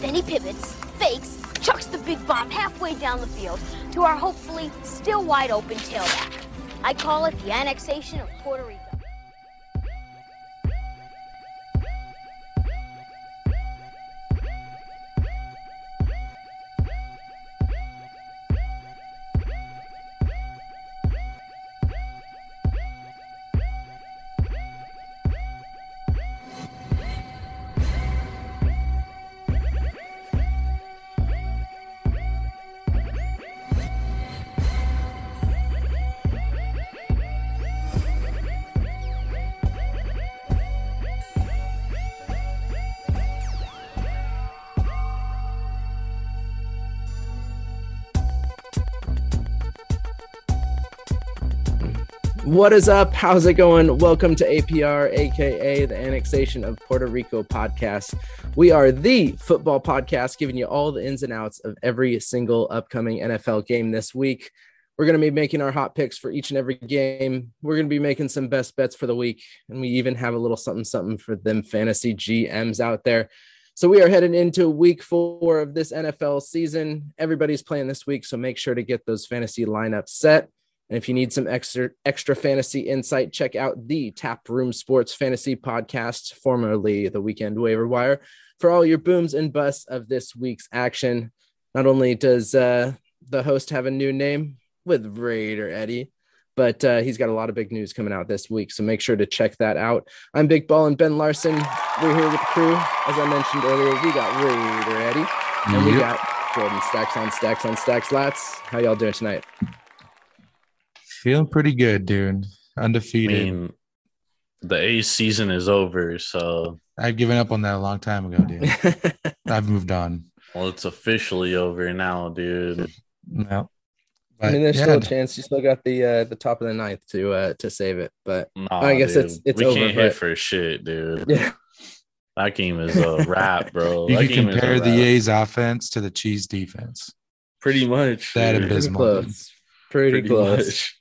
Then he pivots, fakes, chucks the big bomb halfway down the field to our hopefully still wide open tailback. I call it the annexation of Puerto Rico. What is up? How's it going? Welcome to APR, aka the Annexation of Puerto Rico podcast. We are the football podcast giving you all the ins and outs of every single upcoming NFL game this week. We're going to be making our hot picks for each and every game. We're going to be making some best bets for the week. And we even have a little something, something for them fantasy GMs out there. So we are heading into week four of this NFL season. Everybody's playing this week. So make sure to get those fantasy lineups set. And if you need some extra extra fantasy insight, check out the Tap Room Sports Fantasy Podcast, formerly the Weekend Waiver Wire, for all your booms and busts of this week's action. Not only does uh, the host have a new name with Raider Eddie, but uh, he's got a lot of big news coming out this week. So make sure to check that out. I'm Big Ball and Ben Larson. We're here with the crew. As I mentioned earlier, we got Raider Eddie, and we got Jordan Stacks on Stacks on Stacks Lats. How y'all doing tonight? Feeling pretty good, dude. Undefeated. I mean, the A season is over, so I've given up on that a long time ago, dude. I've moved on. well, it's officially over now, dude. No. I mean, there's yeah, still a chance. You still got the uh, the top of the ninth to uh, to save it, but Nah, I guess dude. it's- it's we over, can't but- hit for shit, dude. yeah, That game is a wrap, bro. you that can game is a compare the wrap. A's offense to the Chiefs defense. pretty much. That dude. pretty close. Pretty, Pretty close.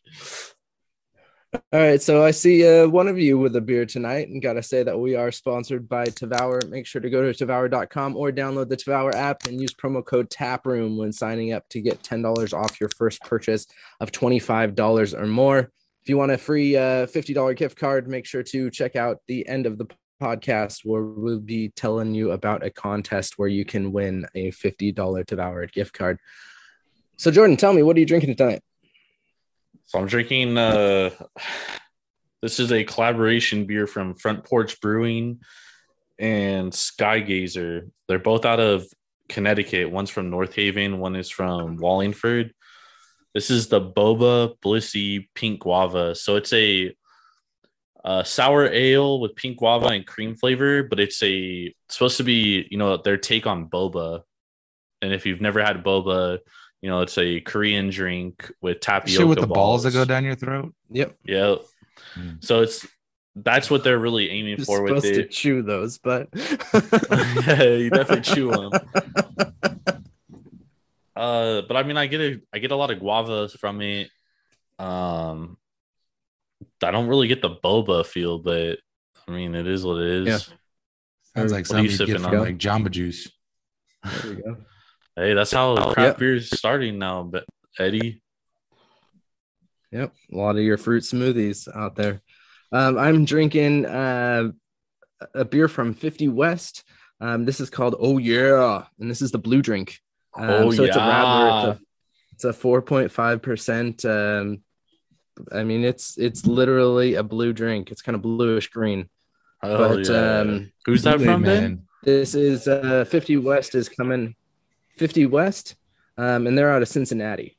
All right, so I see uh, one of you with a beer tonight, and gotta say that we are sponsored by Tavour. Make sure to go to Tavour.com or download the Tavour app and use promo code TAPROOM when signing up to get ten dollars off your first purchase of twenty five dollars or more. If you want a free uh, fifty dollar gift card, make sure to check out the end of the podcast where we'll be telling you about a contest where you can win a fifty dollar Tavour gift card. So, Jordan, tell me, what are you drinking tonight? So I'm drinking. uh This is a collaboration beer from Front Porch Brewing and Skygazer. They're both out of Connecticut. One's from North Haven. One is from Wallingford. This is the Boba Blissy Pink Guava. So it's a, sour ale with pink guava and cream flavor, but it's a it's supposed to be you know their take on boba. And if you've never had boba, you know it's a Korean drink with tapioca Shit with the balls that go down your throat. Yep. Yeah. Mm. So it's that's what they're really aiming You're for with supposed to it. chew those, but yeah, you definitely chew them. Uh, but I mean, I get a I get a lot of guava from it. Um, I don't really get the boba feel, but I mean, it is what it is. Yeah. Sounds like What are you something you get sipping from on? like Jamba Juice. There we go. Hey, that's how craft Yeah. beer is starting now. But Eddie, Yep, a lot of your fruit smoothies out there. Um, I'm drinking uh, a beer from 50 West. Um, this is called Oh Yeah, and this is the blue drink. Um, Oh, so it's a Radler. yeah. It's a, it's a 4.5 percent. Um, I mean, it's it's literally a blue drink. It's kind of bluish green. oh but yeah, um, who's that from? Ben? man. this is uh, 50 West is coming. 50 West, um, and they're out of Cincinnati.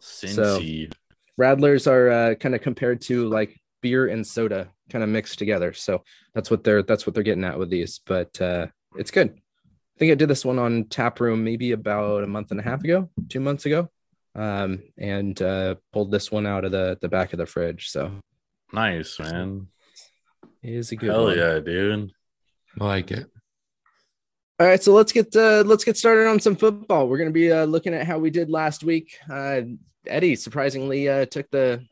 Cincy. Radlers are uh, kind of compared to like beer and soda kind of mixed together. So that's what they're that's what they're getting at with these. But uh, it's good. I think I did this one on tap room maybe about a month and a half ago, two months ago, um, and uh, pulled this one out of the the back of the fridge. So Nice man. it is a good Hell one. yeah, dude. I like it. All right, so let's get uh, let's get started on some football. We're going to be uh, looking at how we did last week. Uh, Eddie surprisingly uh, took the,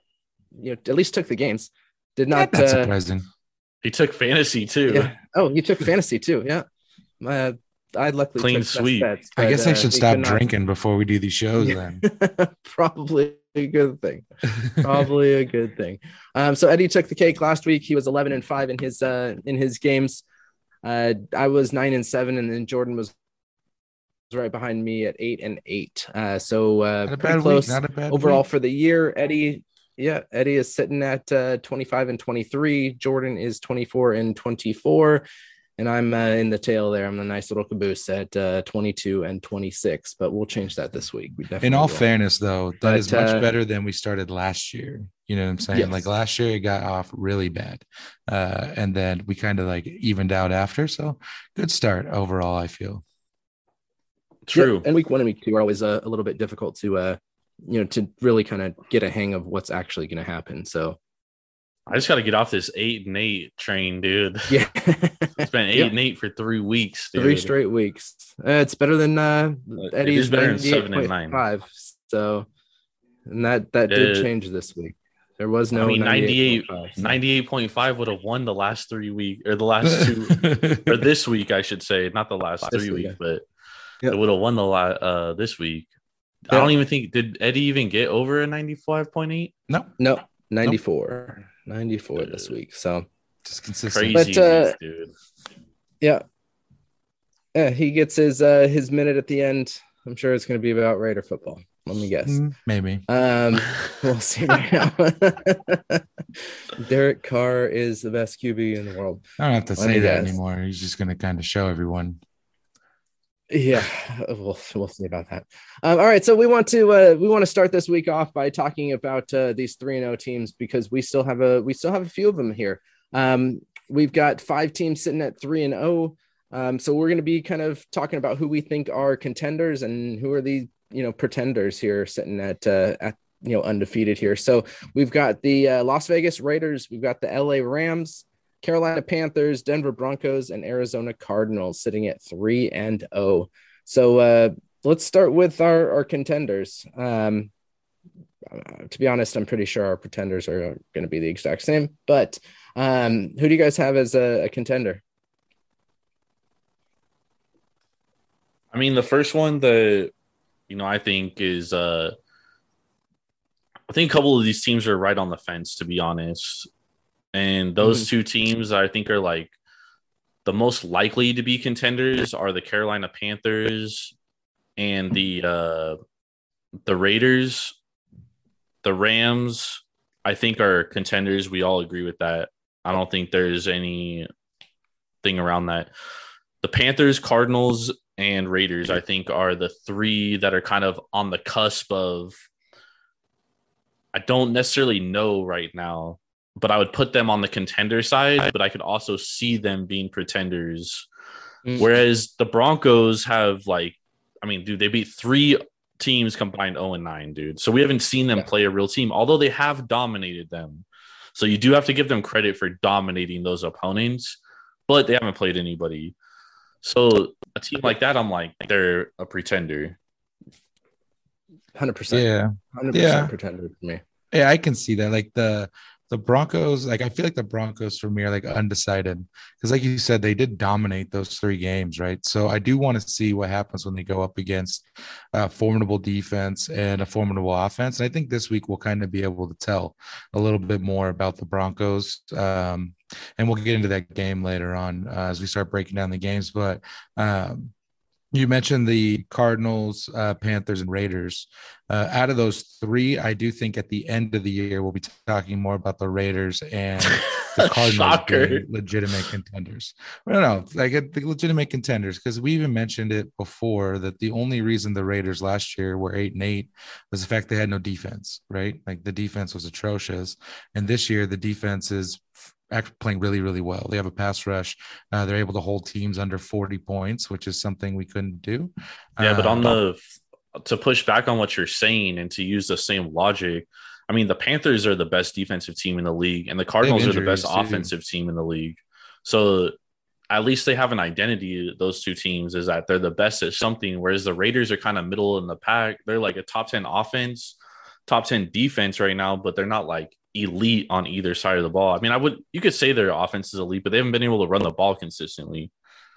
you know, at least took the games. Did not. That's Uh, surprising. He took fantasy too. yeah. Oh, you took fantasy too. Yeah. Uh, I luckily Clean took best sweep. bets, I guess I uh, should he stop could not- drinking before we do these shows then. Probably a good thing. Probably a good thing. Um, so Eddie took the cake last week. He was 11 and five in his uh, in his games. Uh, I was nine and seven, and then Jordan was right behind me at eight and eight. Uh, so uh, not a pretty close week. Not a bad overall week. for the year. Eddie, yeah, Eddie is sitting at uh, 25 and 23. Jordan is 24 and 24. And I'm uh, in the tail there. I'm a nice little caboose at uh, 22 and 26, but we'll change that this week. We definitely In all will. fairness, though, that But, is much uh, better than we started last year. You know what I'm saying? Yes. Like last year, it got off really bad, uh, and then we kind of like evened out after. So good start overall. I feel. True. Yeah, and week one and week two are always uh, a little bit difficult to, uh, you know, to really kind of get a hang of what's actually going to happen. So, I just got to get off this eight and eight train, dude. yeah, It's been eight Yeah. and eight for three weeks, dude. three straight weeks. Uh, it's better than uh, It Eddie's is better than seven and nine. 98.5. So, and that that did Uh, change this week. There was no I mean, 98 98.5, 98.5 would have won the last three weeks or the last two or this week, I should say, not the last This three week, weeks, but Yeah. it would have won the la- uh this week. I don't even think did Eddie even get over a 95.8? no, No, 94. 94 this Uh, week. So, just consistent. Crazy, But, uh, dude. yeah. Yeah, he gets his uh his minute at the end. I'm sure it's going to be about Raider football. Let me guess. Mm, maybe. Um, we'll see right now. Derek Carr is the best QB in the world. I don't have to Let say that guess. anymore. He's just going to kind of show everyone. Yeah, we'll we'll see about that. Um, all right, so we want to uh, we want to start this week off by talking about uh, these three and zero teams because we still have a we still have a few of them here. Um, we've got five teams sitting at three and zero. Um, so we're going to be kind of talking about who we think are contenders and who are the you know pretenders here sitting at uh, at you know undefeated here. So we've got the uh, Las Vegas Raiders, we've got the LA Rams, Carolina Panthers, Denver Broncos, and Arizona Cardinals sitting at three and oh. So uh, let's start with our, our contenders. Um, uh, to be honest, I'm pretty sure our pretenders are going to be the exact same. But um, who do you guys have as a, a contender? I mean, the first one that you know I think is uh I think a couple of these teams are right on the fence to be honest. And those two teams I think are like the most likely to be contenders are the Carolina Panthers and the uh the Raiders. The Rams I think are contenders. We all agree with that. I don't think there's any thing around that. The Panthers, Cardinals, and Raiders, I think, are the three that are kind of on the cusp of. I don't necessarily know right now, but I would put them on the contender side, but I could also see them being pretenders. Mm. Whereas the Broncos have, like, I mean, dude, they beat three teams combined 0 and 9, dude. So we haven't seen them Yeah. play a real team, although they have dominated them. So you do have to give them credit for dominating those opponents, but they haven't played anybody. So a team like that, I'm like, they're a pretender. 100%. Yeah. 100% Yeah. pretender for me. Yeah, I can see that. Like the the Broncos, like I feel like the Broncos for me are like undecided because, like you said, they did dominate those three games, right? So I do want to see what happens when they go up against a formidable defense and a formidable offense. And I think this week we'll kind of be able to tell a little bit more about the Broncos, um, and we'll get into that game later on uh, as we start breaking down the games. But um, you mentioned the Cardinals, uh, Panthers, and Raiders. Uh, out of those three, I do think at the end of the year we'll be talking more about the Raiders and the Cardinals legitimate contenders. I don't know, like the legitimate contenders, because we even mentioned it before that the only reason the Raiders last year were eight and eight was the fact they had no defense, right? Like the defense was atrocious, and this year the defense is actually playing really, really well. They have a pass rush. Uh, they're able to hold teams under 40 points, which is something we couldn't do. Yeah, but on Uh, the to push back on what you're saying and to use the same logic, I mean the Panthers are the best defensive team in the league, and the Cardinals are the best too. offensive team in the league. So at least they have an identity. Those two teams is that they're the best at something, whereas the Raiders are kind of middle in the pack. They're like a top ten offense, top ten defense right now, but they're not like elite on either side of the ball. I mean, I would you could say their offense is elite, but they haven't been able to run the ball consistently.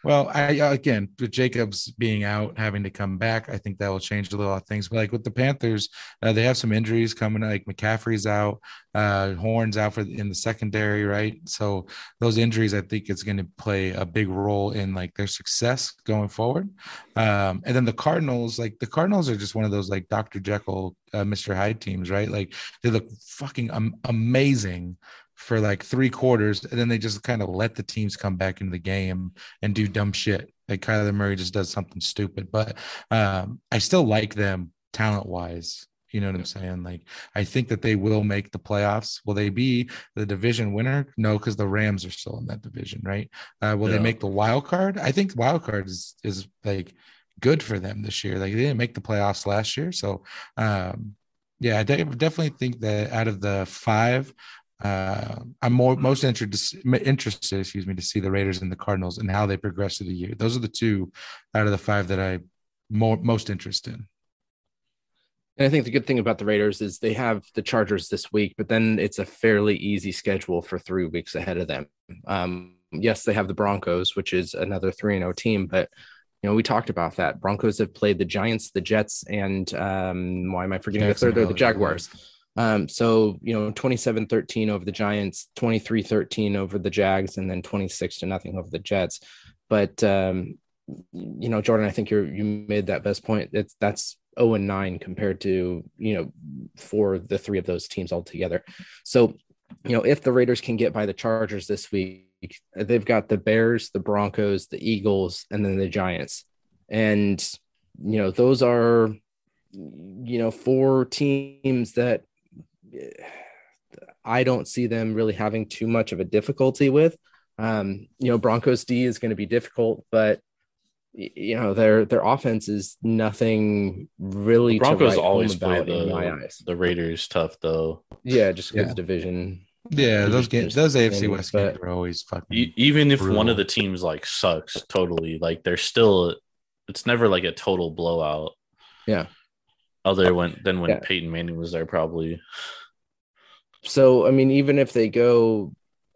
Well, I again with Jacobs being out, having to come back, I think that will change a lot of things. But like with the Panthers, uh, they have some injuries coming. Like McCaffrey's out, uh, Horns out for in the secondary, right? So those injuries, I think, it's going to play a big role in like their success going forward. Um, and then the Cardinals, like the Cardinals, are just one of those like Dr. Jekyll, uh, Mr. Hyde teams, right? Like they look fucking amazing for like three quarters, and then they just kind of let the teams come back into the game and do dumb shit. Like Kyler Murray just does something stupid, but um, I still like them talent wise. You know what I'm saying? Like, I think that they will make the playoffs. Will they be the division winner? No, because the Rams are still in that division, right? Uh, will Yeah. they make the wild card? I think wild card is is like good for them this year. Like they didn't make the playoffs last year, so um, yeah, I de- definitely think that out of the five, uh, I'm more most interested interested, excuse me, to see the Raiders and the Cardinals and how they progress through the year. Those are the two out of the five that I more most interested in. And I think the good thing about the Raiders is they have the Chargers this week, but then it's a fairly easy schedule for three weeks ahead of them. Um, yes, they have the Broncos, which is another 3 0 team, but you know, we talked about that. Broncos have played the Giants, the Jets, and um, why am I forgetting the third? They're the Jaguars. Um, so, you know, 27 13 over the Giants, 23 13 over the Jags, and then 26 to nothing over the Jets. But, um, you know, Jordan, I think you're, you made that best point. It's that's 0 and 9 compared to, you know, for the three of those teams altogether. So, you know, if the Raiders can get by the Chargers this week, they've got the Bears, the Broncos, the Eagles, and then the Giants. And, you know, those are, you know, four teams that I don't see them really having too much of a difficulty with. Um, you know, Broncos D is going to be difficult, but you know their their offense is nothing really. The Broncos to always play about in my the, the Raiders tough though. Yeah, just because Yeah. division. Yeah, those games, those AFC games, West games are always fucking. E- even if one of the teams like sucks totally, like they're still, it's never like a total blowout. Yeah. Other when than when Yeah. Peyton Manning was there, probably. So I mean, even if they go,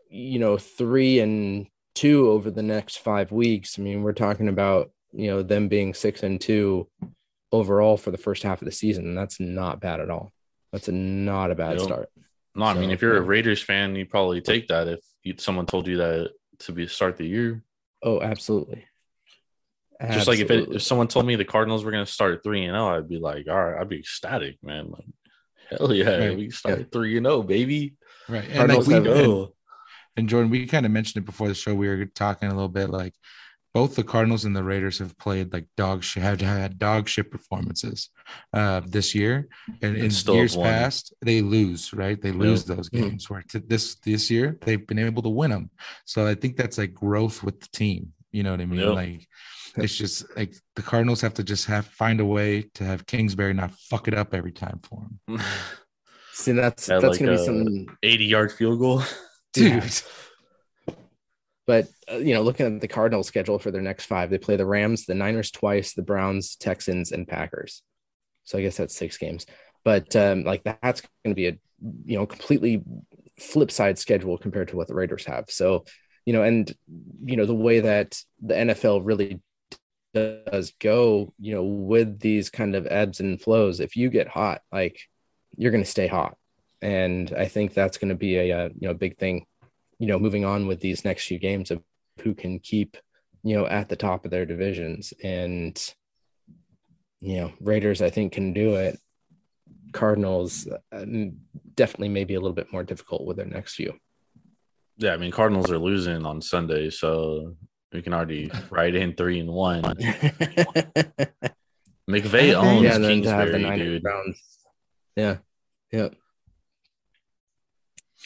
you know, three and two over the next five weeks, I mean, we're talking about you know them being six and two overall for the first half of the season. and That's not bad at all. That's a not a bad start. No, I mean if you're a. Raiders fan, you probably take that if you, someone told you that to be a start the year. Oh, absolutely. Just like if it, if someone told me the Cardinals were going to start three and zero, I'd be like, all right, I'd be ecstatic, man. Like, hell yeah, Right. we started three and zero, baby. right. And like we and, Oh. and Jordan, we kind of mentioned it before the show. We were talking a little bit like both the Cardinals and the Raiders have played like dog shit, have had dog shit performances uh, this year, and in And still years past they lose, right? They lose those Mhm. games. Where to this this year they've been able to win them. So I think that's like growth with the team. You know what I mean? Yep. Like it's just like the Cardinals have to just have find a way to have Kingsbury not fuck it up every time for them. see that's Yeah, that's like, gonna be some 80 yard field goal. Dude, But uh, you know, looking at the Cardinals schedule for their next five, they play the Rams, the Niners twice, the Browns, Texans, and Packers. So I guess that's six games. But um, like that's going to be a you know completely flip side schedule compared to what the Raiders have. So you know, and you know the way that the NFL really does go, you know, with these kind of ebbs and flows. If you get hot, like you're going to stay hot, and I think that's going to be a, uh you know big thing you know, moving on with these next few games of who can keep, you know, at the top of their divisions. And, you know, Raiders, I think, can do it. Cardinals uh, definitely maybe a little bit more difficult with their next few. Yeah, I mean Cardinals are losing on Sunday, so we can already write in three and one. McVay Yeah, owns yeah, and to have the Kingsbury, dude. Browns. Yeah. Yeah.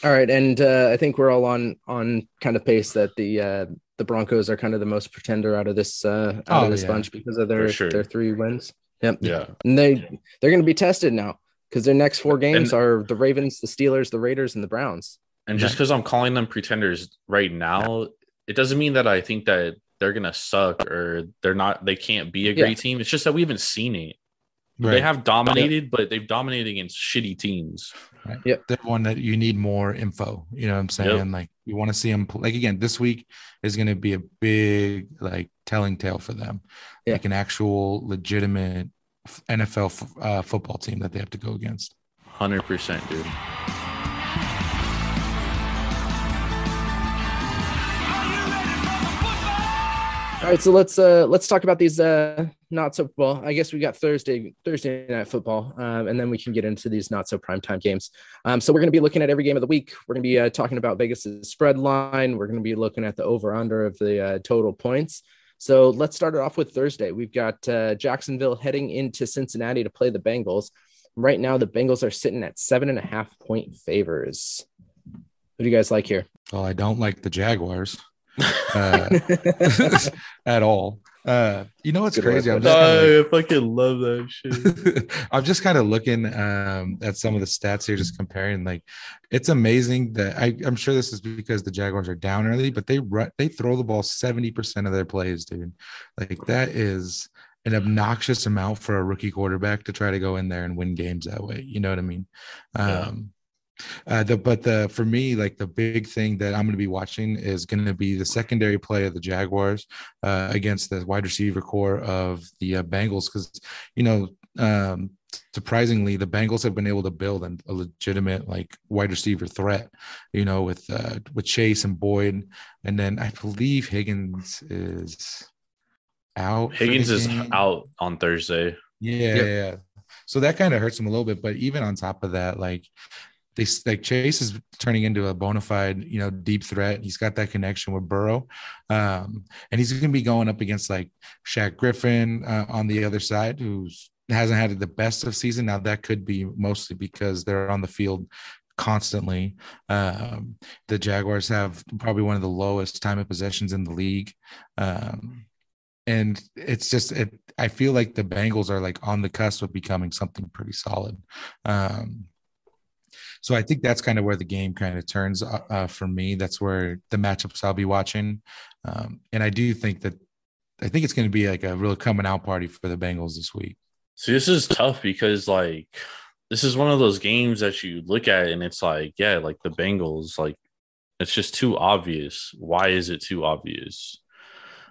All right. And uh, I think we're all on on kind of pace that the uh the Broncos are kind of the most pretender out of this uh out Oh, of this yeah. bunch because of their sure. their three wins. Yep. Yeah, And they they're going to be tested now because their next four games And- are the Ravens, the Steelers, the Raiders, and the Browns. and just because I'm calling them pretenders right now, it doesn't mean that I think that they're gonna suck or they're not. They can't be a Yeah. great team. It's just that we haven't seen it. They have dominated, but they've dominated against shitty teams. Right. Yep. They're one that you need more info. You know what I'm saying? Yep. Like you want to see them like again this week is going to be a big like telling tale for them. Yeah. Like an actual legitimate NFL f- uh, football team that they have to go against. Hundred percent, dude. All right, so let's uh let's talk about these uh not so well. I guess we got Thursday Thursday night football, um, and then we can get into these not so primetime games. Um, so we're going to be looking at every game of the week. We're going to be uh, talking about Vegas's spread line. We're going to be looking at the over under of the uh, total points. So let's start it off with Thursday. We've got uh, Jacksonville heading into Cincinnati to play the Bengals. Right now, the Bengals are sitting at seven and a half point favors. Who do you guys like here? Well, I don't like the Jaguars uh, at all. Uh, you know what's Good crazy? I'm just kinda, I fucking love that shit. I'm just kind of looking um, at some of the stats here, just comparing. Like, it's amazing that I, I'm sure this is because the Jaguars are down early, but they run, they throw the ball 70% of their plays, dude. Like, that is an obnoxious amount for a rookie quarterback to try to go in there and win games that way. You know what I mean? Yeah. Uh, the, but the for me, like the big thing that I'm going to be watching is going to be the secondary play of the Jaguars uh, against the wide receiver core of the uh, Bengals, because you know, um, surprisingly, the Bengals have been able to build an, a legitimate like wide receiver threat. You know, with uh, with Chase and Boyd, and then I believe Higgins is out. Higgins is out on Thursday. Yeah, Yep. yeah. So that kind of hurts him a little bit. But even on top of that, like they like Chase is turning into a bona fide, you know, deep threat. He's got that connection with Burrow, um, and he's going to be going up against like Shaq Griffin uh, on the other side, who's hasn't had the best of season. Now that could be mostly because they're on the field constantly. Um, the Jaguars have probably one of the lowest time of possessions in the league. Um, and it's just it i feel like the bengals are like on the cusp of becoming something pretty solid um so i think that's kind of where the game kind of turns uh, uh, for me that's where the matchups i'll be watching um and i do think that i think it's going to be like a real coming out party for the bengals this week See, this is tough because like this is one of those games that you look at and it's like, yeah, like the Bengals, like it's just too obvious. Why is it too obvious?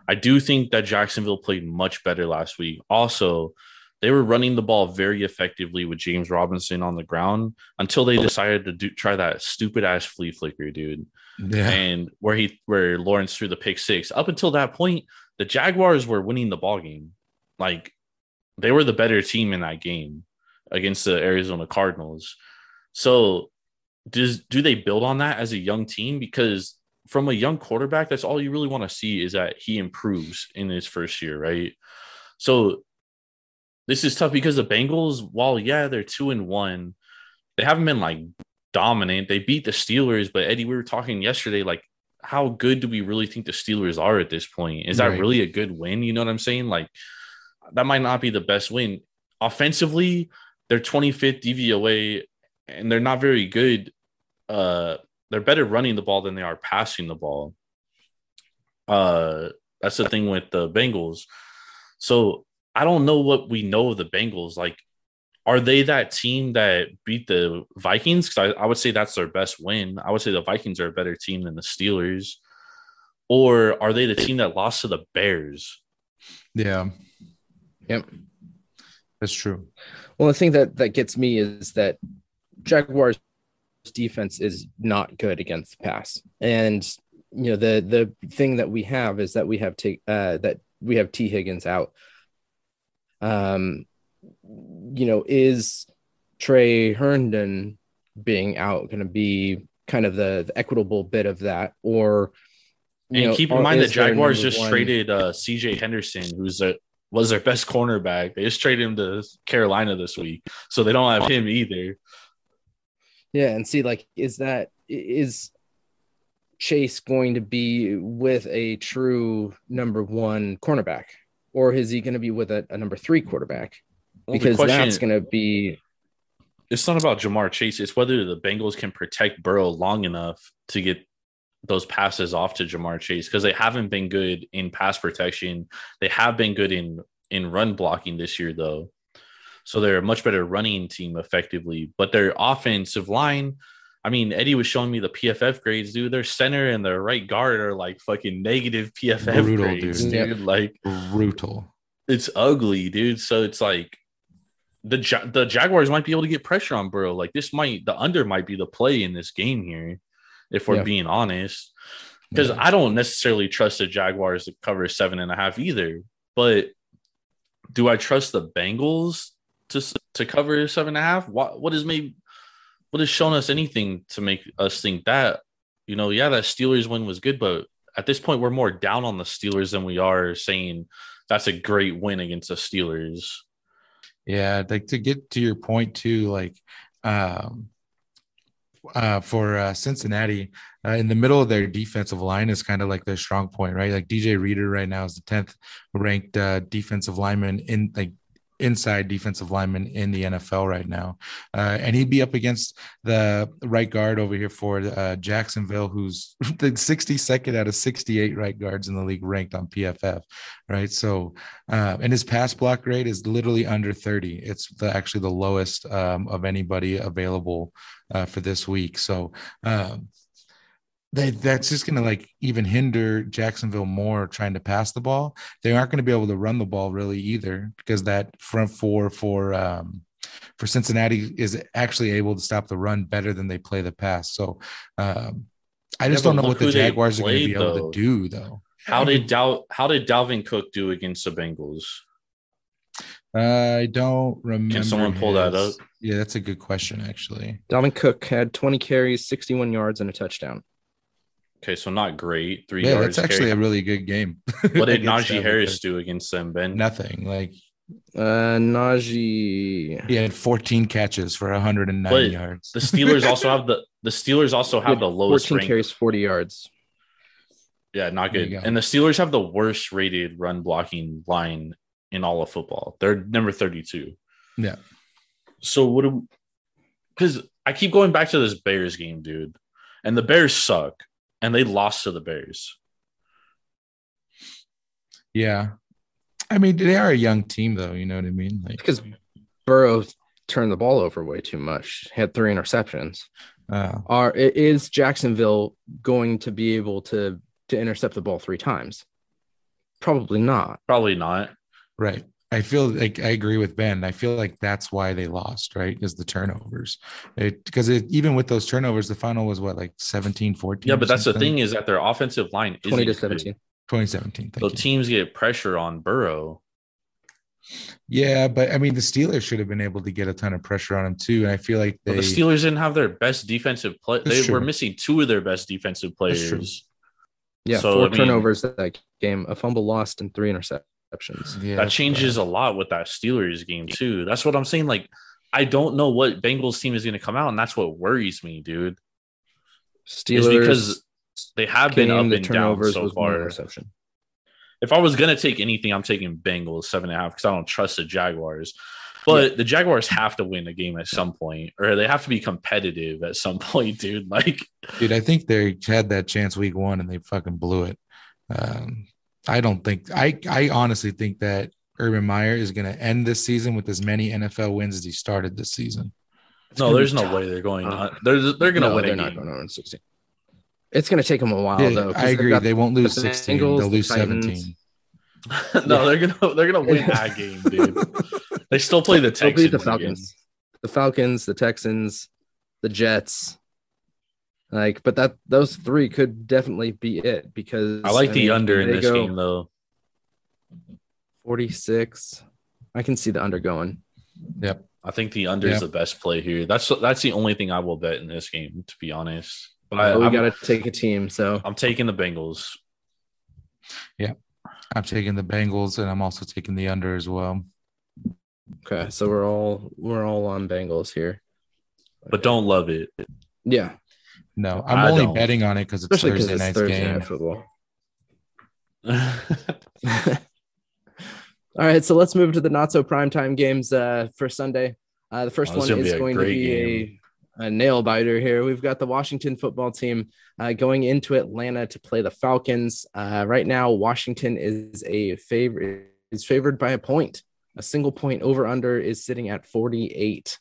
I do think that Jacksonville played much better last week. Also, they were running the ball very effectively with James Robinson on the ground until they decided to do try that stupid ass flea flicker, dude. yeah And where he where Lawrence threw the pick six. Up until that point, the Jaguars were winning the ball game. Like they were the better team in that game against the Arizona Cardinals. So does do they build on that as a young team? Because from a young quarterback, that's all you really want to see is that he improves in his first year, right? So this is tough because the Bengals, while yeah, they're two and one, they haven't been like dominant. They beat the Steelers, but Eddie, we were talking yesterday, like how good do we really think the Steelers are at this point? Is that Right. really a good win? You know what I'm saying? Like that might not be the best win. Offensively, they're 25th DVOA and they're not very good. Uh, they're better running the ball than they are passing the ball. Uh, that's the thing with the Bengals. So I don't know what we know of the Bengals. Like, are they that team that beat the Vikings? Because I, I would say that's their best win. I would say the Vikings are a better team than the Steelers. Or are they the team that lost to the Bears? yeah Yep. that's true Well, the thing that that gets me is that Jaguars defense is not good against the pass, and you know the the thing that we have is that we have take uh, that we have T Higgins out. Um, you know, is Trey Herndon being out going to be kind of the, the equitable bit of that, or you And know, keep in mind that Jaguars just one- traded uh, CJ Henderson, who's a was their best cornerback. They just traded him to Carolina this week, so they don't have him either. Yeah, and see, like, is that is Chase going to be with a true number one cornerback, or is he going to be with a, a number three quarterback? Well, Because that's going to be it's not about Ja'Marr Chase. It's whether the Bengals can protect Burrow long enough to get those passes off to Ja'Marr Chase because they haven't been good in pass protection. They have been good in in run blocking this year though. So they're a much better running team effectively, but their offensive line. I mean, Eddie was showing me the PFF grades, dude. Their center and their right guard are like fucking negative PFF Brutal, grades, dude. dude. Like Brutal. it's ugly, dude. So it's like the Ja- the Jaguars might be able to get pressure on Burrow. Like this might the under might be the play in this game here, if we're Yeah. being honest. Because Yeah. I don't necessarily trust the Jaguars to cover seven and a half either. But do I trust the Bengals to to cover seven and a half? What what is maybe what has shown us anything to make us think that? You know, yeah, that Steelers win was good, but at this point, we're more down on the Steelers than we are saying that's a great win against the Steelers. Yeah, like to get to your point too, like um uh for uh Cincinnati, uh, in the middle of their defensive line is kind of like their strong point, right? Like DJ Reader right now is the 10th ranked uh defensive lineman in like inside defensive lineman in the NFL right now. Uh, and he'd be up against the right guard over here for uh, Jacksonville, who's the 62nd out of 68 right guards in the league ranked on PFF, right? So, uh, and his pass block rate is literally under 30. It's the, actually the lowest um, of anybody available uh, for this week. So, um, they, that's just going to like even hinder Jacksonville more trying to pass the ball. They aren't going to be able to run the ball really either because that front four for um, for Cincinnati is actually able to stop the run better than they play the pass. So um, I just Yeah, don't know what the who they Jaguars are going to be played, able though. to do though. How did Dal- how did Dalvin Cook do against the Bengals? I don't remember. Can someone pull that up? Yeah, that's a good question actually. Dalvin Cook had 20 carries, 61 yards, and a touchdown. Okay, so not great. Three Yeah, yards. that's actually carry. a really good game. what did against Najee Harris Cook. do against them, Ben? Nothing. Like Uh, Najee. he had 14 catches for 109 But yards. The Steelers also have the the Steelers also have had the lowest 14 ranked. carries, 40 yards. Yeah, not good. you go. And the Steelers have the worst rated run blocking line in all of football. They're number 32. Yeah. So what do because I keep going back to this Bears game, dude. And the Bears suck. And they lost to the Bears. Yeah. I mean, they are a young team, though. You know what I mean? Like, Because Burrow turned the ball over way too much. Had three interceptions. uh, Are is Jacksonville going to be able to to intercept the ball three times? Probably not. Probably not. right. I feel like I agree with Ben. I feel like that's why they lost, right? Is the turnovers. It because it, even with those turnovers, the final was what, like 17, 14? Yeah, but that's the thing is that their offensive line is 20 to 17. 2017. Thank So you. teams get pressure on Burrow. Yeah, but I mean, the Steelers should have been able to get a ton of pressure on him too. And I feel like But they, the Steelers didn't have their best defensive play. That's They were missing two of their best defensive players. Yeah, So, four I mean- turnovers that game, a fumble lost, and three interceptions. Yeah, that changes a lot with that Steelers game too. That's what I'm saying. Like, I don't know what Bengals team is going to come out, and that's what worries me, dude. Is Steelers because they have been up the and down turnovers so was one far. interception. If I was going to take anything, I'm taking Bengals seven and a half because I don't trust the Jaguars. But the Jaguars have to win a game at some point, or they have to be competitive at some point, dude. Like, dude. I think they had that chance week one and they fucking blew it. Um, I don't think I. I honestly think that Urban Meyer is going to end this season with as many NFL wins as he started this season. no, there's no tough. way they're going. Uh. They're they're going to No, win they're not game. going on 16. It's going to take them a while, Yeah, though. 'cause I agree. got They won't lose the 16. Bengals, They'll lose Titans. 17. no, Yeah. they're gonna they're gonna win that game, dude. They still play the They'll Texans. beat the again. Falcons. The Falcons, the Texans, the Jets. Like, but that those three could definitely be it because I like the mean, under in this go game though. 46. I can see the under going. Yep. I think the under is the best play here. That's that's the only thing I will bet in this game, to be honest. But I, we I'm, got to take a team. So I'm taking the Bengals. Yeah, I'm taking the Bengals and I'm also taking the under as well. okay, so we're all we're all on Bengals here. but don't love it. Yeah, No, I'm I only don't. betting on it because it's especially because Thursday it's night's Thursday game. night football. All right, so let's move to the not so primetime games uh, for Sunday. Uh, the first Oh, this one is gonna be a going to great be a, a nail biter here. We've got the Washington football team uh, going into Atlanta to play the Falcons. Uh, right now, Washington is a favorite is favored by a point A single point over under is sitting at 48.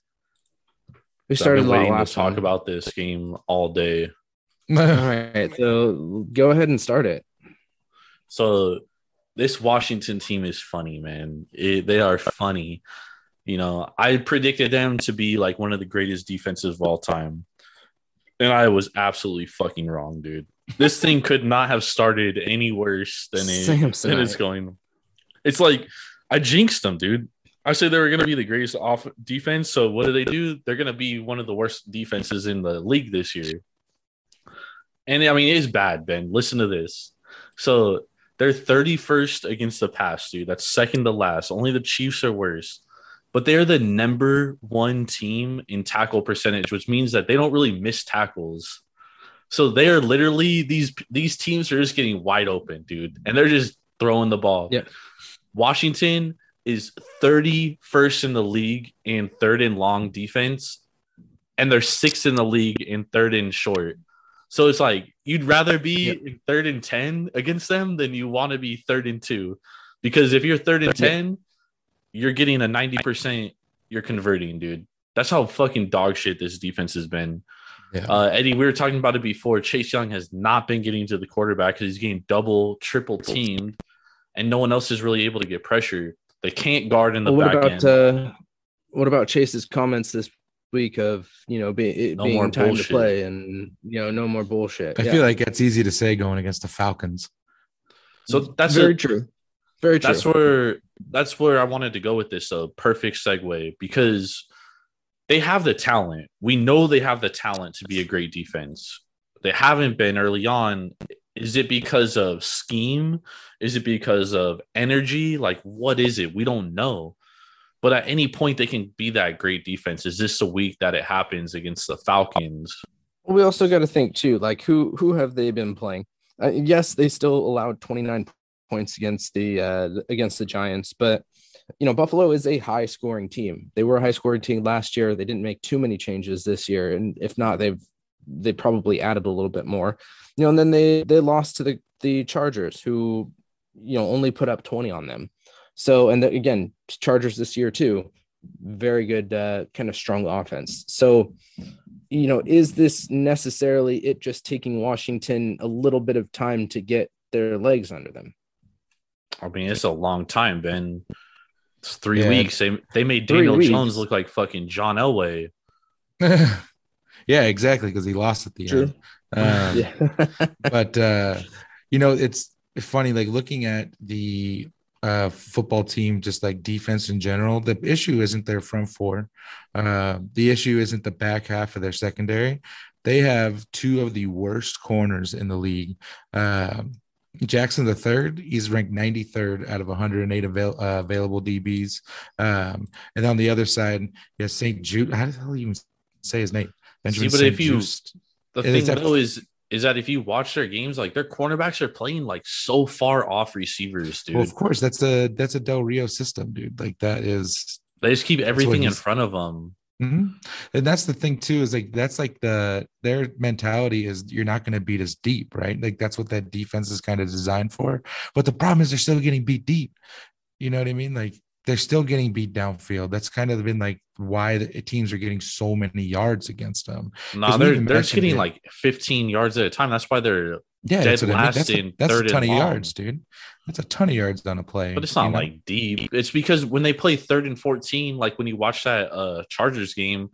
We started been a lot waiting to last talk time. about this game all day. All right, so go ahead and start it. So this Washington team is funny, man. It, they are funny. You know, I predicted them to be like one of the greatest defenses of all time. And I was absolutely fucking wrong, dude. This thing could not have started any worse than it than it's going. It's like I jinxed them, dude. I said they were going to be the greatest off defense. So what do they do? They're going to be one of the worst defenses in the league this year. And I mean, it's bad, Ben. Listen to this. So they're 31st against the pass, dude. That's second to last. Only the Chiefs are worse. But they're the number one team in tackle percentage, which means that they don't really miss tackles. So they are literally these these teams are just getting wide open, dude, and they're just throwing the ball. Yeah. Washington is 31st in the league in third and long defense, and they're sixth in the league in third and short. So it's like you'd rather be Yeah. in third and 10 against them than you want to be third and two. Because if you're third and 10, you're getting a 90%, you're converting, dude. That's how fucking dog shit this defense has been. Yeah. Uh, Eddie, we were talking about it before. Chase Young has not been getting to the quarterback because he's getting double, triple teamed, and no one else is really able to get pressure. They can't guard in the Well, what back about end. uh, what about Chase's comments this week of you know be, it No being more time bullshit. to play and you know no more bullshit? I Yeah. feel like it's easy to say going against the Falcons. so that's very a, true. Very true. that's where that's where I wanted to go with this. So perfect segue because they have the talent. We know they have the talent to be a great defense. They haven't been early on. Is it because of scheme? Is it because of energy? Like, what is it? We don't know. But at any point, they can be that great defense. Is this the week that it happens against the Falcons? we also got to think too like who who have they been playing uh, yes they still allowed 29 points against the uh against the giants but you know buffalo is a high scoring team they were a high scoring team last year they didn't make too many changes this year and if not they've they probably added a little bit more you know and then they they lost to the the chargers who you know only put up 20 on them so and the, again chargers this year too very good uh kind of strong offense so you know, is this necessarily it just taking Washington a little bit of time to get their legs under them? I mean, it's a long time, Ben. It's three Yeah. weeks. They they made Daniel. Jones look like fucking John Elway. yeah, exactly, because he lost at the True. end. Um, yeah. but uh, you know, it's funny, like looking at the uh football team, just like defense in general. The issue isn't their front four. Uh, the issue isn't the back half of their secondary. They have two of the worst corners in the league. Um, Jackson the third, he's ranked 93rd out of 108 avail- uh, available DBs. Um, and on the other side, you have St. Jude. How the hell do you even say his name? Benjamin but St. if you- Just. The thing though is is that if you watch their games, like their cornerbacks are playing like so far off receivers, dude. Well, of course, that's a that's a Del Rio system, dude. Like that is, they just keep everything in front of them. Mhm. and that's the thing too. Is like that's like the their mentality is you're not going to beat us deep, right? Like that's what that defense is kind of designed for. But the problem is they're still getting beat deep. You know what I mean? Like they're still getting beat downfield. That's kind of been like why the teams are getting so many yards against them. Nah, 'Cause we they're they're just getting it. like 15 yards at a time. That's why they're Yeah, Dead that's what I mean. last That's, a, that's a third and ton of long. yards, dude. That's a ton of yards on a play. but it's not you know? like deep. It's because when they play third and 14, like when you watch that uh Chargers game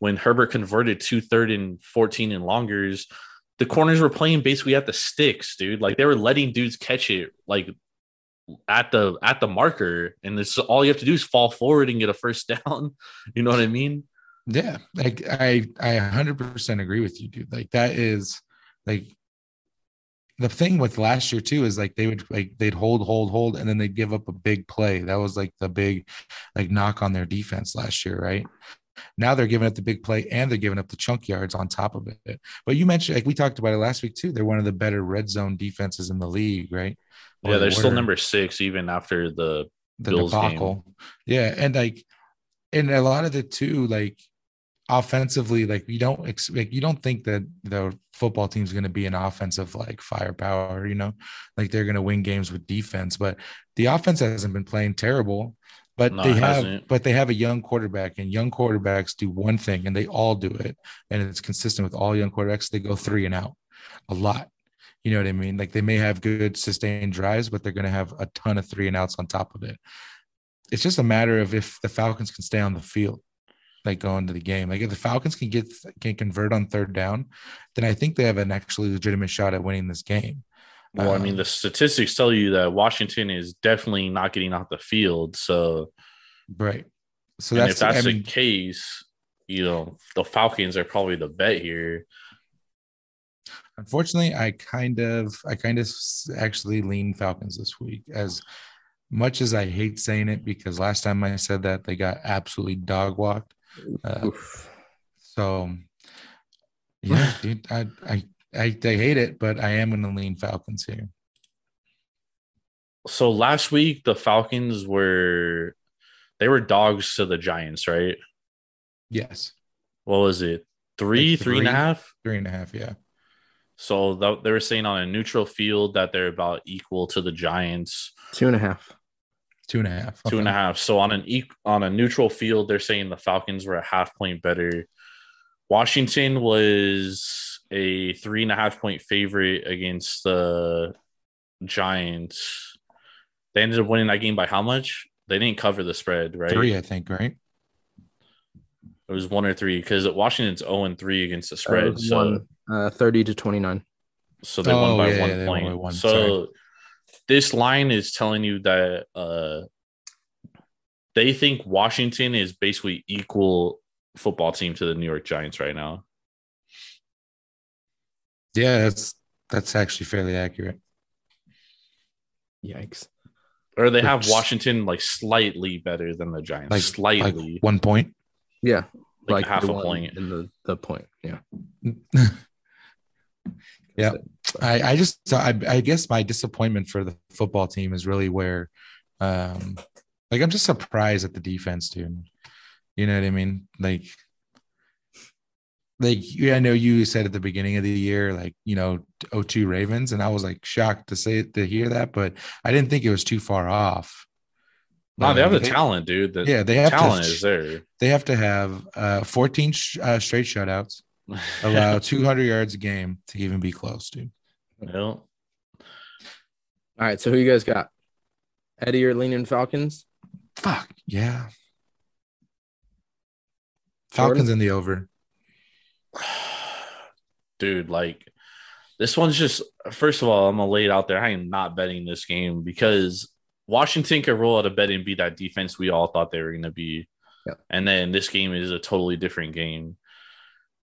when Herbert converted to third and 14 and longers, the corners were playing basically at the sticks, dude. Like they were letting dudes catch it like at the at the marker, and it's all you have to do is fall forward and get a first down. You know what I mean? Yeah, like I I 100% agree with you, dude. Like that is like the thing with last year too is like they would like they'd hold hold hold and then they'd give up a big play. That was like the big like knock on their defense last year, right? Now they're giving up the big play and they're giving up the chunk yards on top of it. But you mentioned like we talked about it last week too. They're one of the better red zone defenses in the league, right? Yeah, they're still number six even after the the Bills game. Yeah, and like, and a lot of the two like offensively, like you don't expect, you don't think that the football team's going to be an offensive like firepower, you know, like they're going to win games with defense, but the offense hasn't been playing terrible. But No, they have hasn't. but they have a young quarterback, and young quarterbacks do one thing, and they all do it, and it's consistent with all young quarterbacks. They go three and out a lot. You know what I mean? Like they may have good sustained drives, but they're going to have a ton of three and outs on top of it. It's just a matter of if the Falcons can stay on the field, like going to the game. Like if the Falcons can get can convert on third down, then I think they have an actually legitimate shot at winning this game. Well, I mean, Um, the statistics tell you that Washington is definitely not getting off the field. So, Right. So that's, if that's I the case, you know, the Falcons are probably the bet here. unfortunately, I kind of, I kind of actually lean Falcons this week. As much as I hate saying it, because last time I said that they got absolutely dog walked. Uh, so, yeah, dude, I, I, I, I hate it, but I am going to lean Falcons here. So last week, the Falcons were they were dogs to the Giants, right? Yes, What was it? Three, Like three and a three. half. three and a half. Yeah, So th- they were saying on a neutral field that they're about equal to the Giants, Two and a half. two and a half. two and a half. So on an e- on a neutral field, they're saying the Falcons were a half point better. Washington was a three and a half point favorite against the Giants. They ended up winning that game by how much? They didn't cover the spread, right? Three, I think. Right. It was one or three because Washington's 0 and 3 against the Uh, spread. so one, uh, 30 to 29. so they won Oh, by yeah, one yeah, they won point. by one, So this line is telling you that uh they think Washington is basically equal football team to the New York Giants right now. Yeah, that's that's actually fairly accurate. Yikes. Or they have Which- Washington like slightly better than the Giants. Like slightly. Like one point. Yeah. Like half a point. In the, the point. Yeah. Yeah. I, I just I, I guess my disappointment for the football team is really where um like I'm just surprised at the defense, dude. You know what I mean? Like like yeah, I know you said at the beginning of the year, like, you know, O2 Ravens, and I was like shocked to say to hear that, but I didn't think it was too far off. no, they have the They- talent, dude. The Yeah, they have talent to is there. they have to have uh 14 sh- uh, straight shutouts, allow 200 yards a game to even be close, dude. Yeah. All right. So who you guys got? Eddie or leaning Falcons? Fuck yeah. Jordan? Falcons in the over. dude, like this one's just first of all, I'm gonna lay it out there. I am not betting this game because Washington could roll out a bet and be that defense we all thought they were gonna be. Yeah. And then this game is a totally different game.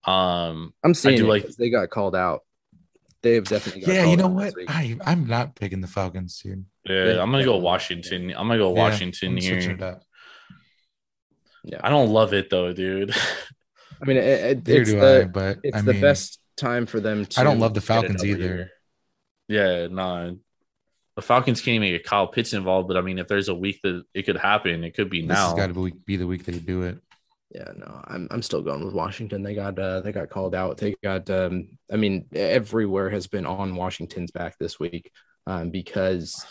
Um I'm seeing do it like- they got called out. They have definitely got Yeah, you know what? I I'm not picking the Falcons, dude. yeah, Yeah, I'm gonna go. Washington. I'm gonna go Washington I'm here. it up. I don't love it though, dude. I mean, it, it, Neither it's do the I, but it's I the mean, best time for them. to I don't love the Falcons either. yeah, no. The Falcons can't even get Kyle Pitts involved, but I mean, if there's a week that it could happen, it could be now. This has now. got to be the week they do it. Yeah, no, I'm I'm still going with Washington. They got uh they got called out. They got um I mean everywhere has been on Washington's back this week um because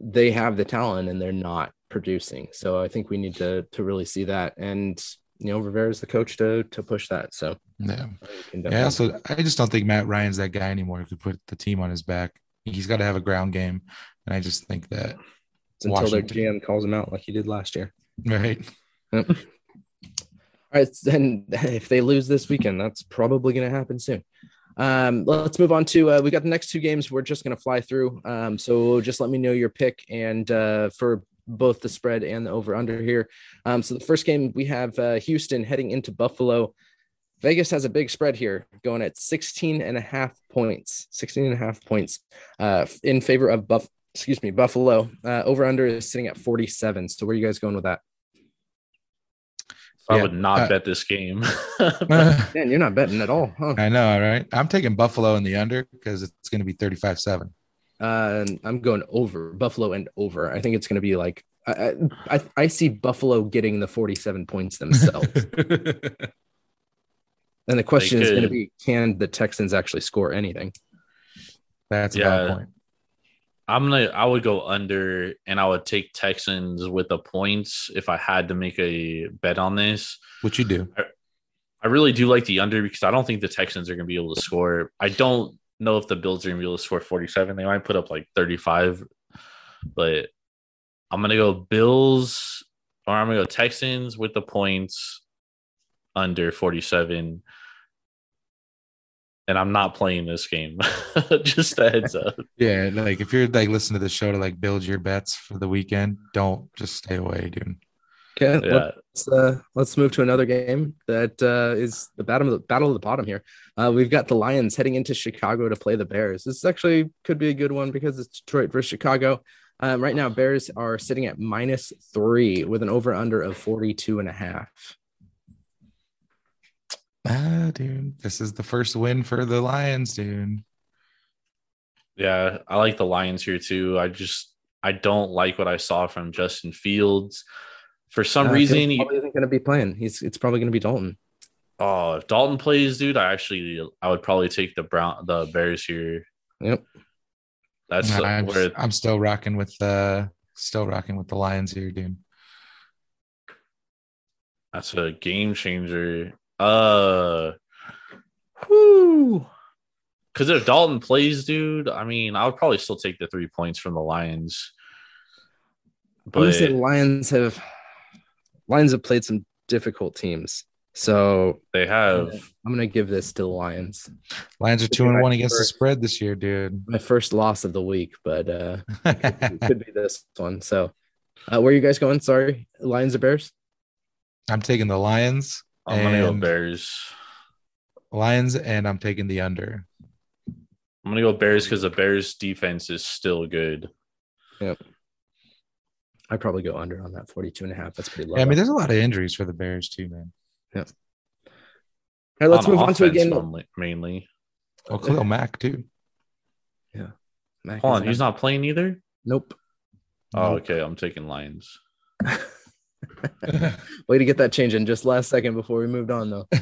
they have the talent and they're not producing. So I think we need to to really see that and you know Rivera's the coach to to push that. So Yeah. Yeah. Also, I just don't think Matt Ryan's that guy anymore who could put the team on his back. He's got to have a ground game, and I just think that it's until their GM calls him out like he did last year. right. Yep. All right, then if they lose this weekend, that's probably going to happen soon. Um, let's move on to uh, we got the next two games. We're just going to fly through. Um, so just let me know your pick and uh, for both the spread and the over under here. Um, so the first game we have uh, Houston heading into Buffalo. Vegas has a big spread here going at 16 and a half points, 16 and a half points uh, in favor of Buff. Excuse me, Buffalo. Uh, over under is sitting at 47. So where are you guys going with that? I Yeah, would not uh, bet this game. Man, you're not betting at all, huh? I know, right? I'm taking Buffalo in the under because it's going to be 35 7. Uh, I'm going over Buffalo and over. I think it's going to be like I, I I see Buffalo getting the 47 points themselves, and the question is going to be: Can the Texans actually score anything? That's a Yeah. valid point. I'm gonna. I would go under, and I would take Texans with the points if I had to make a bet on this. What you do? I really do like the under because I don't think the Texans are gonna be able to score. I don't know if the Bills are gonna be able to score 47. They might put up like 35, but I'm gonna go Bills or I'm gonna go Texans with the points under 47 and I'm not playing this game. Just a heads up. Yeah, like if you're like listening to the show to like build your bets for the weekend, don't just stay away, dude. Okay, Yeah. let's uh, let's move to another game that uh, is the battle of the battle of the bottom here. Uh, we've got the Lions heading into Chicago to play the Bears. This actually could be a good one because it's Detroit versus Chicago. Um, right now, Bears are sitting at minus three with an over under of 42 and a half. Ah, dude, this is the first win for the Lions, dude. Yeah, I like the Lions here too. I just I don't like what I saw from Justin Fields. For some Uh, reason, Fields he, probably isn't going to be playing. He's it's probably going to be Dalton. oh, if Dalton plays, dude, I actually I would probably take the Brown the Bears here. Yep. That's Nah, I'm, where I'm still rocking with the still rocking with the Lions here, dude. that's a game changer. Uh, whoo. Because if Dalton plays, dude, I mean, I would probably still take the three points from the Lions. I'm going say But Lions have Lions have played some difficult teams, so they have I'm going to give this to the Lions. Lions are two and one against the spread this year, dude. My first loss of the week, but uh, it could be this one. So, uh, where are you guys going? Sorry, Lions or Bears? I'm taking the Lions, I'm gonna go Bears. Lions, and I'm taking the under. I'm gonna go Bears because the Bears defense is still good. I'd probably go under on that 42 and a half. That's pretty low. Yeah, I mean, there's a lot of injuries for the Bears too, man. Yeah. All right, let's move on to offense again. mainly- Mainly, Oh, Khalil Mack too. Mac hold is on, he's not playing either. Nope. Oh, okay. I'm taking Lions. Way to get that change in just last second before we moved on, though.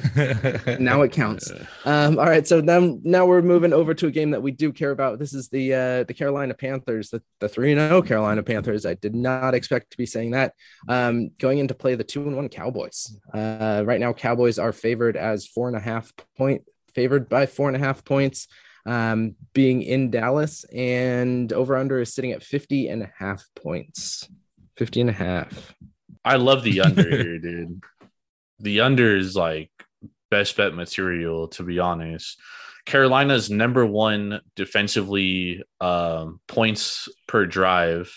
Now it counts. Um, all right, so now now we're moving over to a game that we do care about. This is the uh, the Carolina Panthers, the the three and zero Carolina Panthers. I did not expect to be saying that. Um, going in to play the two and one Cowboys. Uh, right now, Cowboys are favored as four and a half point favored by four and a half points. Um, being in Dallas and over under is sitting at 50 and a half points. 50 and a half. I love the under here, dude. The under is like best bet material, to be honest. Carolina's number one defensively um, points per drive.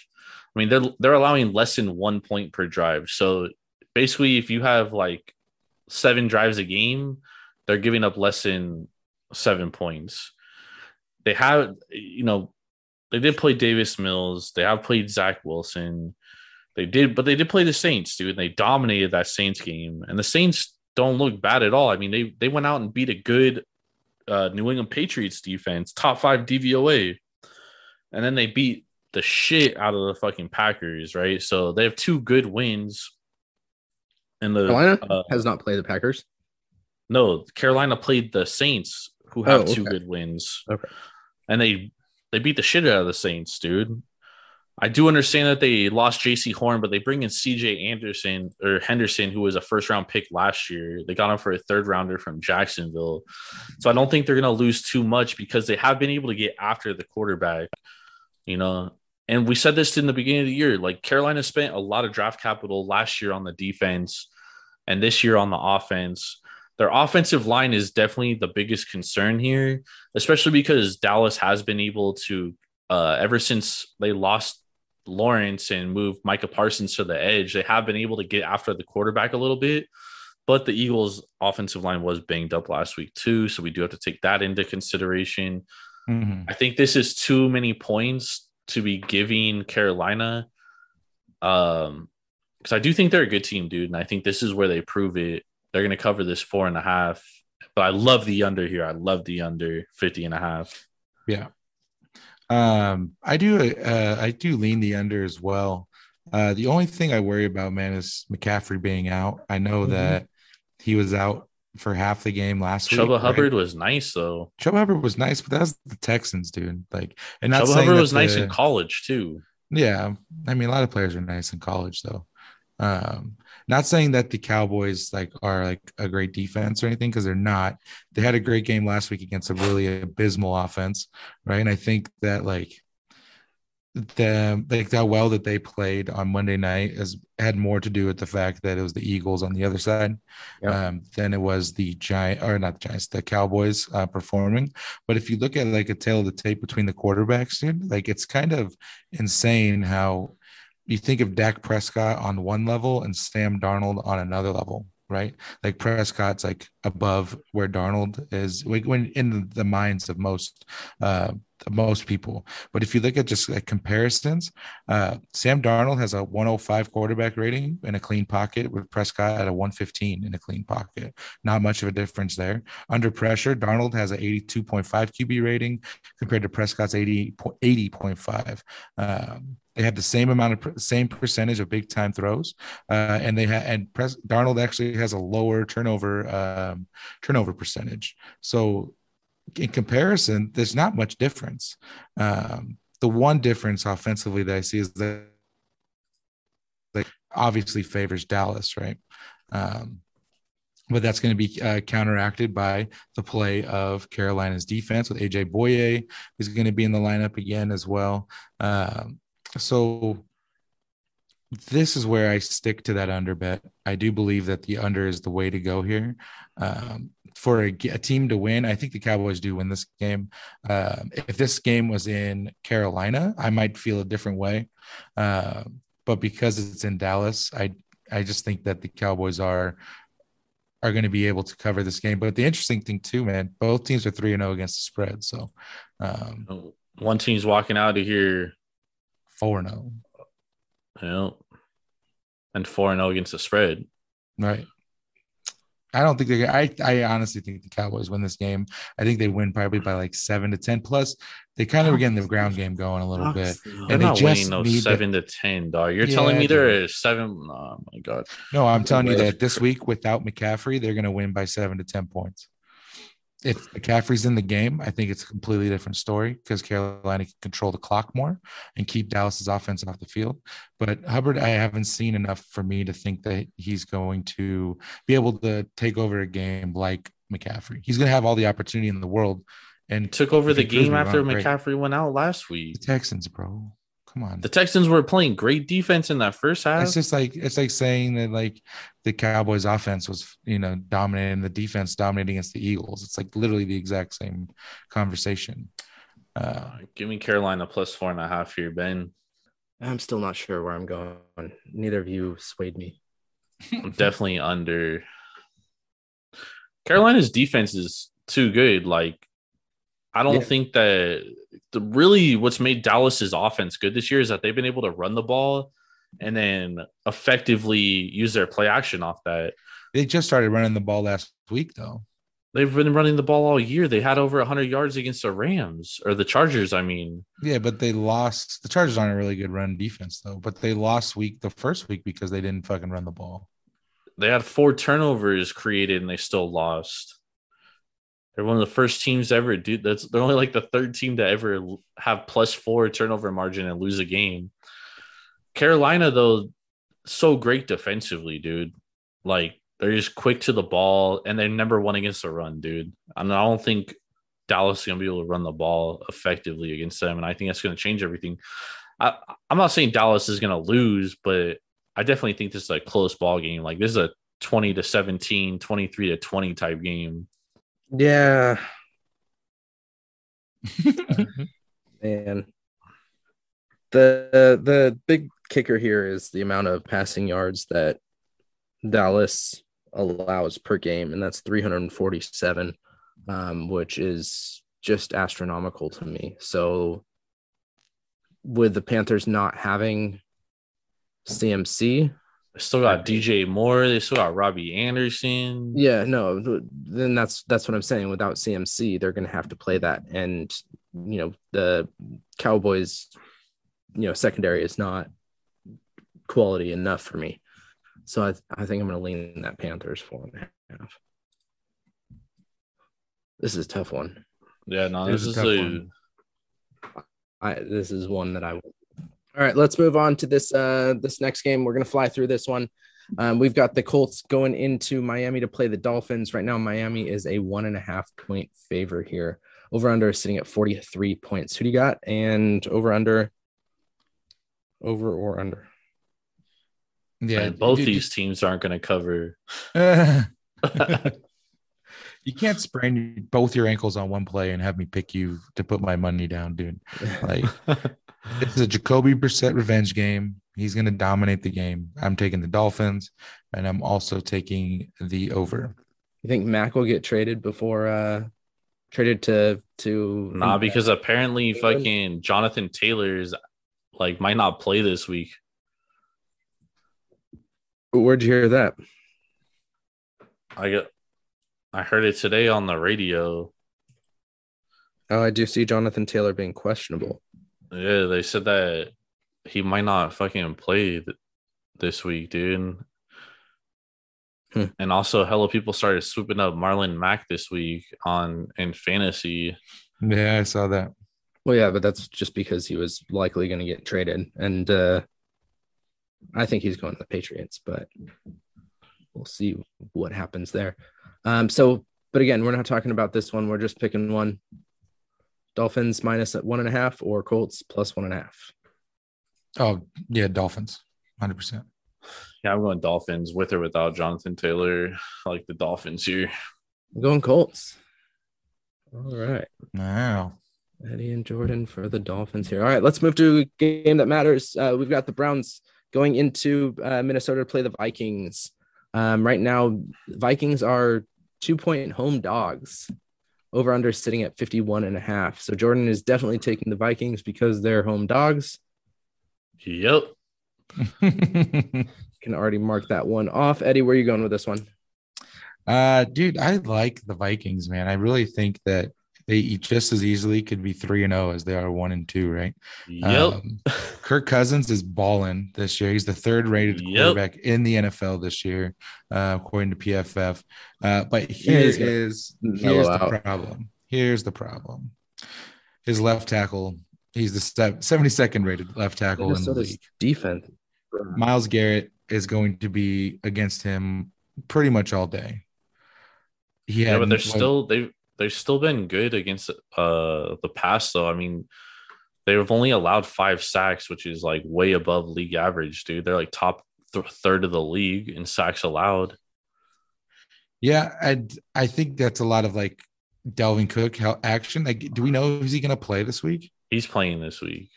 I mean, they're they're allowing less than one point per drive. So basically, if you have like seven drives a game, they're giving up less than seven points. They have, you know, they did play Davis Mills. They have played Zach Wilson. They did, but they did play the Saints, dude. And they dominated that Saints game. And the Saints don't look bad at all. I mean, they they went out and beat a good uh, New England Patriots defense, top five DVOA, and then they beat the shit out of the fucking Packers, right? So they have two good wins. And the Carolina uh, has not played the Packers. no, Carolina played the Saints, who have Oh, two okay. good wins. Okay. And they they beat the shit out of the Saints, dude. I do understand that they lost Jaycee Horn, but they bring in CJ Anderson or Henderson, who was a first round pick last year. They got him for a third rounder from Jacksonville. So I don't think they're gonna lose too much because they have been able to get after the quarterback, you know. And we said this in the beginning of the year. Like Carolina spent a lot of draft capital last year on the defense and this year on the offense. Their offensive line is definitely the biggest concern here, especially because Dallas has been able to, uh, ever since they lost Lawrence and move Micah Parsons to the edge, they have been able to get after the quarterback a little bit. But the Eagles' offensive line was banged up last week, too. So we do have to take that into consideration. Mhm. I think this is too many points to be giving Carolina. Um, because I do think they're a good team, dude, and I think this is where they prove it. They're going to cover this four and a half. But I love the under here. I love the under 50 and a half. Yeah. Um, I do uh I do lean the under as well. Uh the only thing I worry about, man, is McCaffrey being out. I know Mhm. that he was out for half the game last week. Chuba right? Hubbard was nice though. Chuba Hubbard was nice, but that's the Texans, dude. Like, and not saying Hubbard was nice in college too. Yeah, I mean, a lot of players are nice in college, though. Um, not saying that the Cowboys like are like a great defense or anything because they're not. They had a great game last week against a really abysmal offense, right? And I think that like the like how well that they played on Monday night has had more to do with the fact that it was the Eagles on the other side Yeah. um, than it was the giant or not the Giants, the Cowboys uh, performing. But if you look at like a tail of the tape between the quarterbacks, dude, like it's kind of insane how you think of Dak Prescott on one level and Sam Darnold on another level, right? Like Prescott's like above where Darnold is like when in the minds of most uh most people. But if you look at just like comparisons, uh Sam Darnold has a 105 quarterback rating in a clean pocket with Prescott at a 115 in a clean pocket. Not much of a difference there. Under pressure, Darnold has an 82.5 QB rating compared to Prescott's 80 80.5. Um, they had the same amount of same percentage of big time throws, uh, and they had and Pres- Darnold actually has a lower turnover um, turnover percentage. So in comparison, there's not much difference. Um, the one difference offensively that I see is that like obviously favors Dallas, right? Um, but that's going to be uh, counteracted by the play of Carolina's defense with AJ Bouye, who's going to be in the lineup again as well. Um, so this is where I stick to that under bet. I do believe that the under is the way to go here. Um, for a, a team to win, I think the Cowboys do win this game. Um, if this game was in Carolina, I might feel a different way. Uh, but because it's in Dallas, I I just think that the Cowboys are are going to be able to cover this game. But the interesting thing too, man, both teams are three and zero against the spread. So um, One team's walking out of here, four and zero, you know, and four and zero against the spread. right? I don't think they. I I honestly think the Cowboys win this game. I think they win probably by like seven to ten. Plus, they kind of are getting the ground game going a little bit. They're And they not just winning those seven to ten, dog. You're Yeah, telling me dude. they're seven? Oh my god. No, I'm telling you that this week without McCaffrey, they're going to win by seven to ten points. If McCaffrey's in the game, I think it's a completely different story because Carolina can control the clock more and keep Dallas's offense off the field. But Hubbard, I haven't seen enough for me to think that he's going to be able to take over a game like McCaffrey. He's going to have all the opportunity in the world. And Took over the game after. McCaffrey went out last week. the Texans, bro, come on. The Texans were playing great defense in that first half. It's just like it's like saying that like the Cowboys offense was you know dominating the defense dominating against the Eagles. It's like literally the exact same conversation. Uh, Uh, give me Carolina plus four and a half here, Ben. I'm still not sure where I'm going. Neither of you swayed me. I'm definitely under. Carolina's defense is too good. Like, I don't Yeah. think that the really what's made Dallas's offense good this year is that they've been able to run the ball and then effectively use their play action off that. they just started running the ball last week though. They've been running the ball all year. They had over 100 yards against the Rams or the Chargers. I mean, Yeah, but they lost. The Chargers aren't a really good run defense though. But they lost week the first week because they didn't fucking run the ball. they had four turnovers created and they still lost. They're one of the first teams ever, dude. That's they're only like the third team to ever have plus four turnover margin and lose a game. Carolina, though, so great defensively, dude. Like they're just quick to the ball and they're number one against the run, dude. And I don't think Dallas is gonna be able to run the ball effectively against them. And I think that's gonna change everything. I, I'm not saying Dallas is gonna lose, but I definitely think this is a close ball game. Like this is a 20 to 17, 23 to 20 type game. Yeah, man. The the big kicker here is the amount of passing yards that Dallas allows per game, and that's 347, um, which is just astronomical to me. So, with the Panthers not having CMC, They still got DJ Moore. They still got Robbie Anderson. Yeah, no, then that's that's what I'm saying. Without CMC, they're going to have to play that, and you know the Cowboys, you know, secondary is not quality enough for me. So I I think I'm going to lean that Panthers four and a half. This is a tough one. Yeah, no, It this is a is tough a one. I this is one that I. All right, let's move on to this uh this next game. We're gonna fly through this one. Um, we've got the Colts going into Miami to play the Dolphins. Right now, Miami is a one and a half point favor here. Over under is sitting at 43 points. Who do you got? And over under. Over or under. Yeah, and both dude, these teams aren't going to cover. you can't sprain both your ankles on one play and have me pick you to put my money down, dude. Like this is a Jacoby Brissett revenge game. He's going to dominate the game. I'm taking the Dolphins, and I'm also taking the over. You think Mac will get traded before uh traded to to nah, because apparently fucking Jonathan Taylor's like might not play this week. where'd you hear that? I got I heard it today on the radio. Oh, I do see Jonathan Taylor being questionable. Yeah, they said that he might not fucking play th- this week, dude. Hmm. And also, hella people started swooping up Marlon Mack this week on in fantasy. Yeah, I saw that. Well, yeah, but that's just because he was likely going to get traded, and uh I think he's going to the Patriots, but we'll see what happens there. Um, so, but again, we're not talking about this one. We're just picking one. Dolphins minus at one and a half, or Colts plus one and a half. Oh, yeah, Dolphins, hundred percent. Yeah, I'm going Dolphins with or without Jonathan Taylor. I like the Dolphins here. I'm going Colts. All right. Wow. Eddie and Jordan for the Dolphins here. All right, let's move to a game that matters. Uh, we've got the Browns going into uh, Minnesota to play the Vikings. Um, right now, Vikings are two point home dogs. Over under sitting at 51 and a half. So Jordan is definitely taking the Vikings because they're home dogs. Yep. Can already mark that one off. Eddie, where are you going with this one? uh, dude, I like the Vikings, man. I really think that they just as easily could be three and zero as they are one and two, right? Yep. Um, Kirk Cousins is balling this year. He's the third rated Yep. quarterback in the NFL this year, uh, according to PFF. Uh, but here he's gonna is here's the out. problem. Here's the problem. His left tackle. He's the seventy second rated left tackle in the league. defense. Myles Garrett is going to be against him pretty much all day. He yeah, had but they're what- still they've they've still been good against uh the pass though. I mean, they've only allowed five sacks, which is like way above league average, dude. They're like top th- third of the league in sacks allowed. Yeah, I I think that's a lot of like Dalvin Cook how action. Like, do we know is he going to play this week? He's playing this week.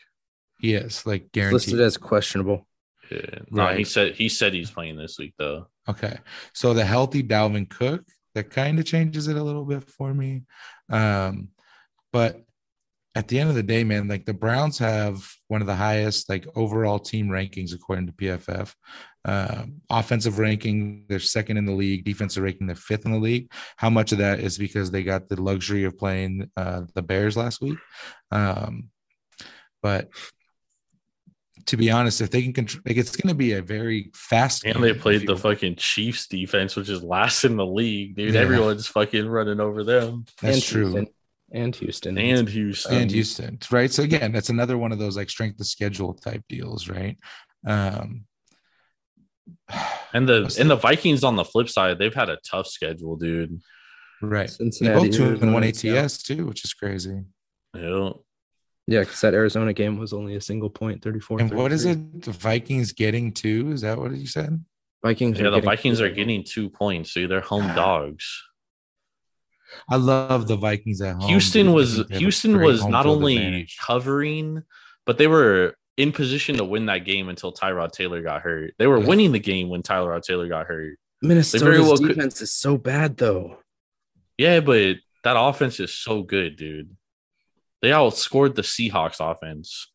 Yes, is like It's guaranteed. listed as questionable. Yeah. No, he said he said he's playing this week though. Okay. So the healthy Dalvin Cook, that kind of changes it a little bit for me. Um, but at the end of the day, man, like the Browns have one of the highest like overall team rankings according to PFF. Um, offensive ranking, they're second in the league. Defensive ranking, they're fifth in the league. How much of that is because they got the luxury of playing uh, the Bears last week? Um, but to be honest, if they can control, like it's going to be a very fast. And game they played the fucking Chiefs defense, which is last in the league, dude. Yeah. Everyone's fucking running over them. That's and true. Houston. And Houston. And Houston. and Houston, right? So again, that's another one of those like strength of schedule type deals, right? Um, And the and the- the Vikings on the flip side, they've had a tough schedule, dude. right. They Cincinnati. both two and one Arizona, ATS too, which is crazy. Yeah. Yeah, because that Arizona game was only a single point, 34. And what is it? The Vikings getting two? Is that what you said? Vikings. Yeah, the getting- Vikings are getting two points, so they're home dogs. I love the Vikings at home. Houston was think they have a Houston was not only advantage. covering, but they were in position to win that game until Tyrod Taylor got hurt. They were Yeah. winning the game when Tyrod Taylor got hurt. Minnesota's very well could- defense is so bad, though. Yeah, but that offense is so good, dude. They outscored the Seahawks offense.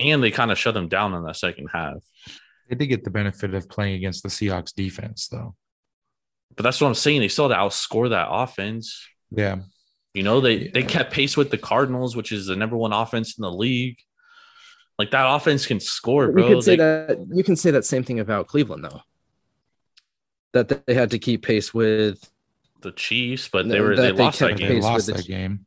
And they kind of shut them down in that second half. They did get the benefit of playing against the Seahawks defense, though. But that's what I'm saying. They still had to outscore that offense. Yeah, You know, they they kept pace with the Cardinals, which is the number one offense in the league. Like that offense can score, You bro. could say They- that you can say that same thing about Cleveland, though. That they had to keep pace with the Chiefs, but they were they they lost that kept They pace with lost the that game.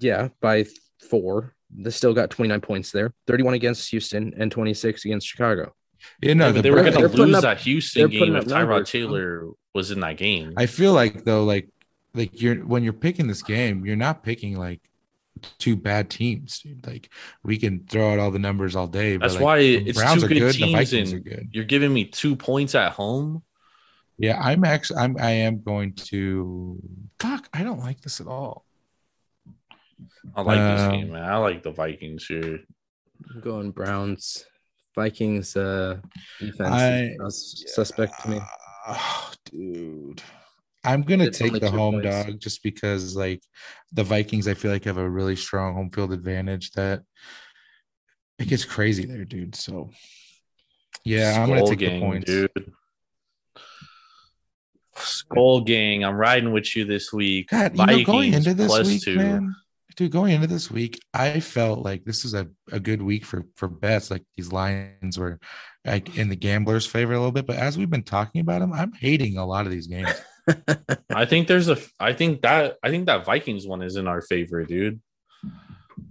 Yeah, by four. They still got 29 points there. 31 against Houston and 26 against Chicago. You know, Yeah, the but they were going to lose up- that Houston game if Tyrod. Taylor was in that game. I feel like though, like like you're when you're picking this game, you're not picking like two bad teams, dude. Like we can throw out all the numbers all day. That's like, why the it's Browns two good good. The teams, Vikings and are good. you're giving me two points at home. Yeah, I'm actually I'm I am going to fuck. I don't like this at all. I like this Um, game, man. I like the Vikings here. I'm going Browns. Vikings uh defense I- is suspect to me. Oh, dude. I'm gonna It's take the home points. dog just because like the Vikings, I feel like have a really strong home field advantage that it gets crazy there, dude. So yeah, I'm gonna Skull take the Gang, points. dude. Skull Gang, I'm riding with you this week. God, you know, going Vikings into this week, two. man, dude, going into this week, I felt like this is a, a good week for for bets. Like these lines were like in the gamblers' favor a little bit, but as we've been talking about them, I'm hating a lot of these games. I think there's a. I think that. I think that Vikings one is in our favor, dude.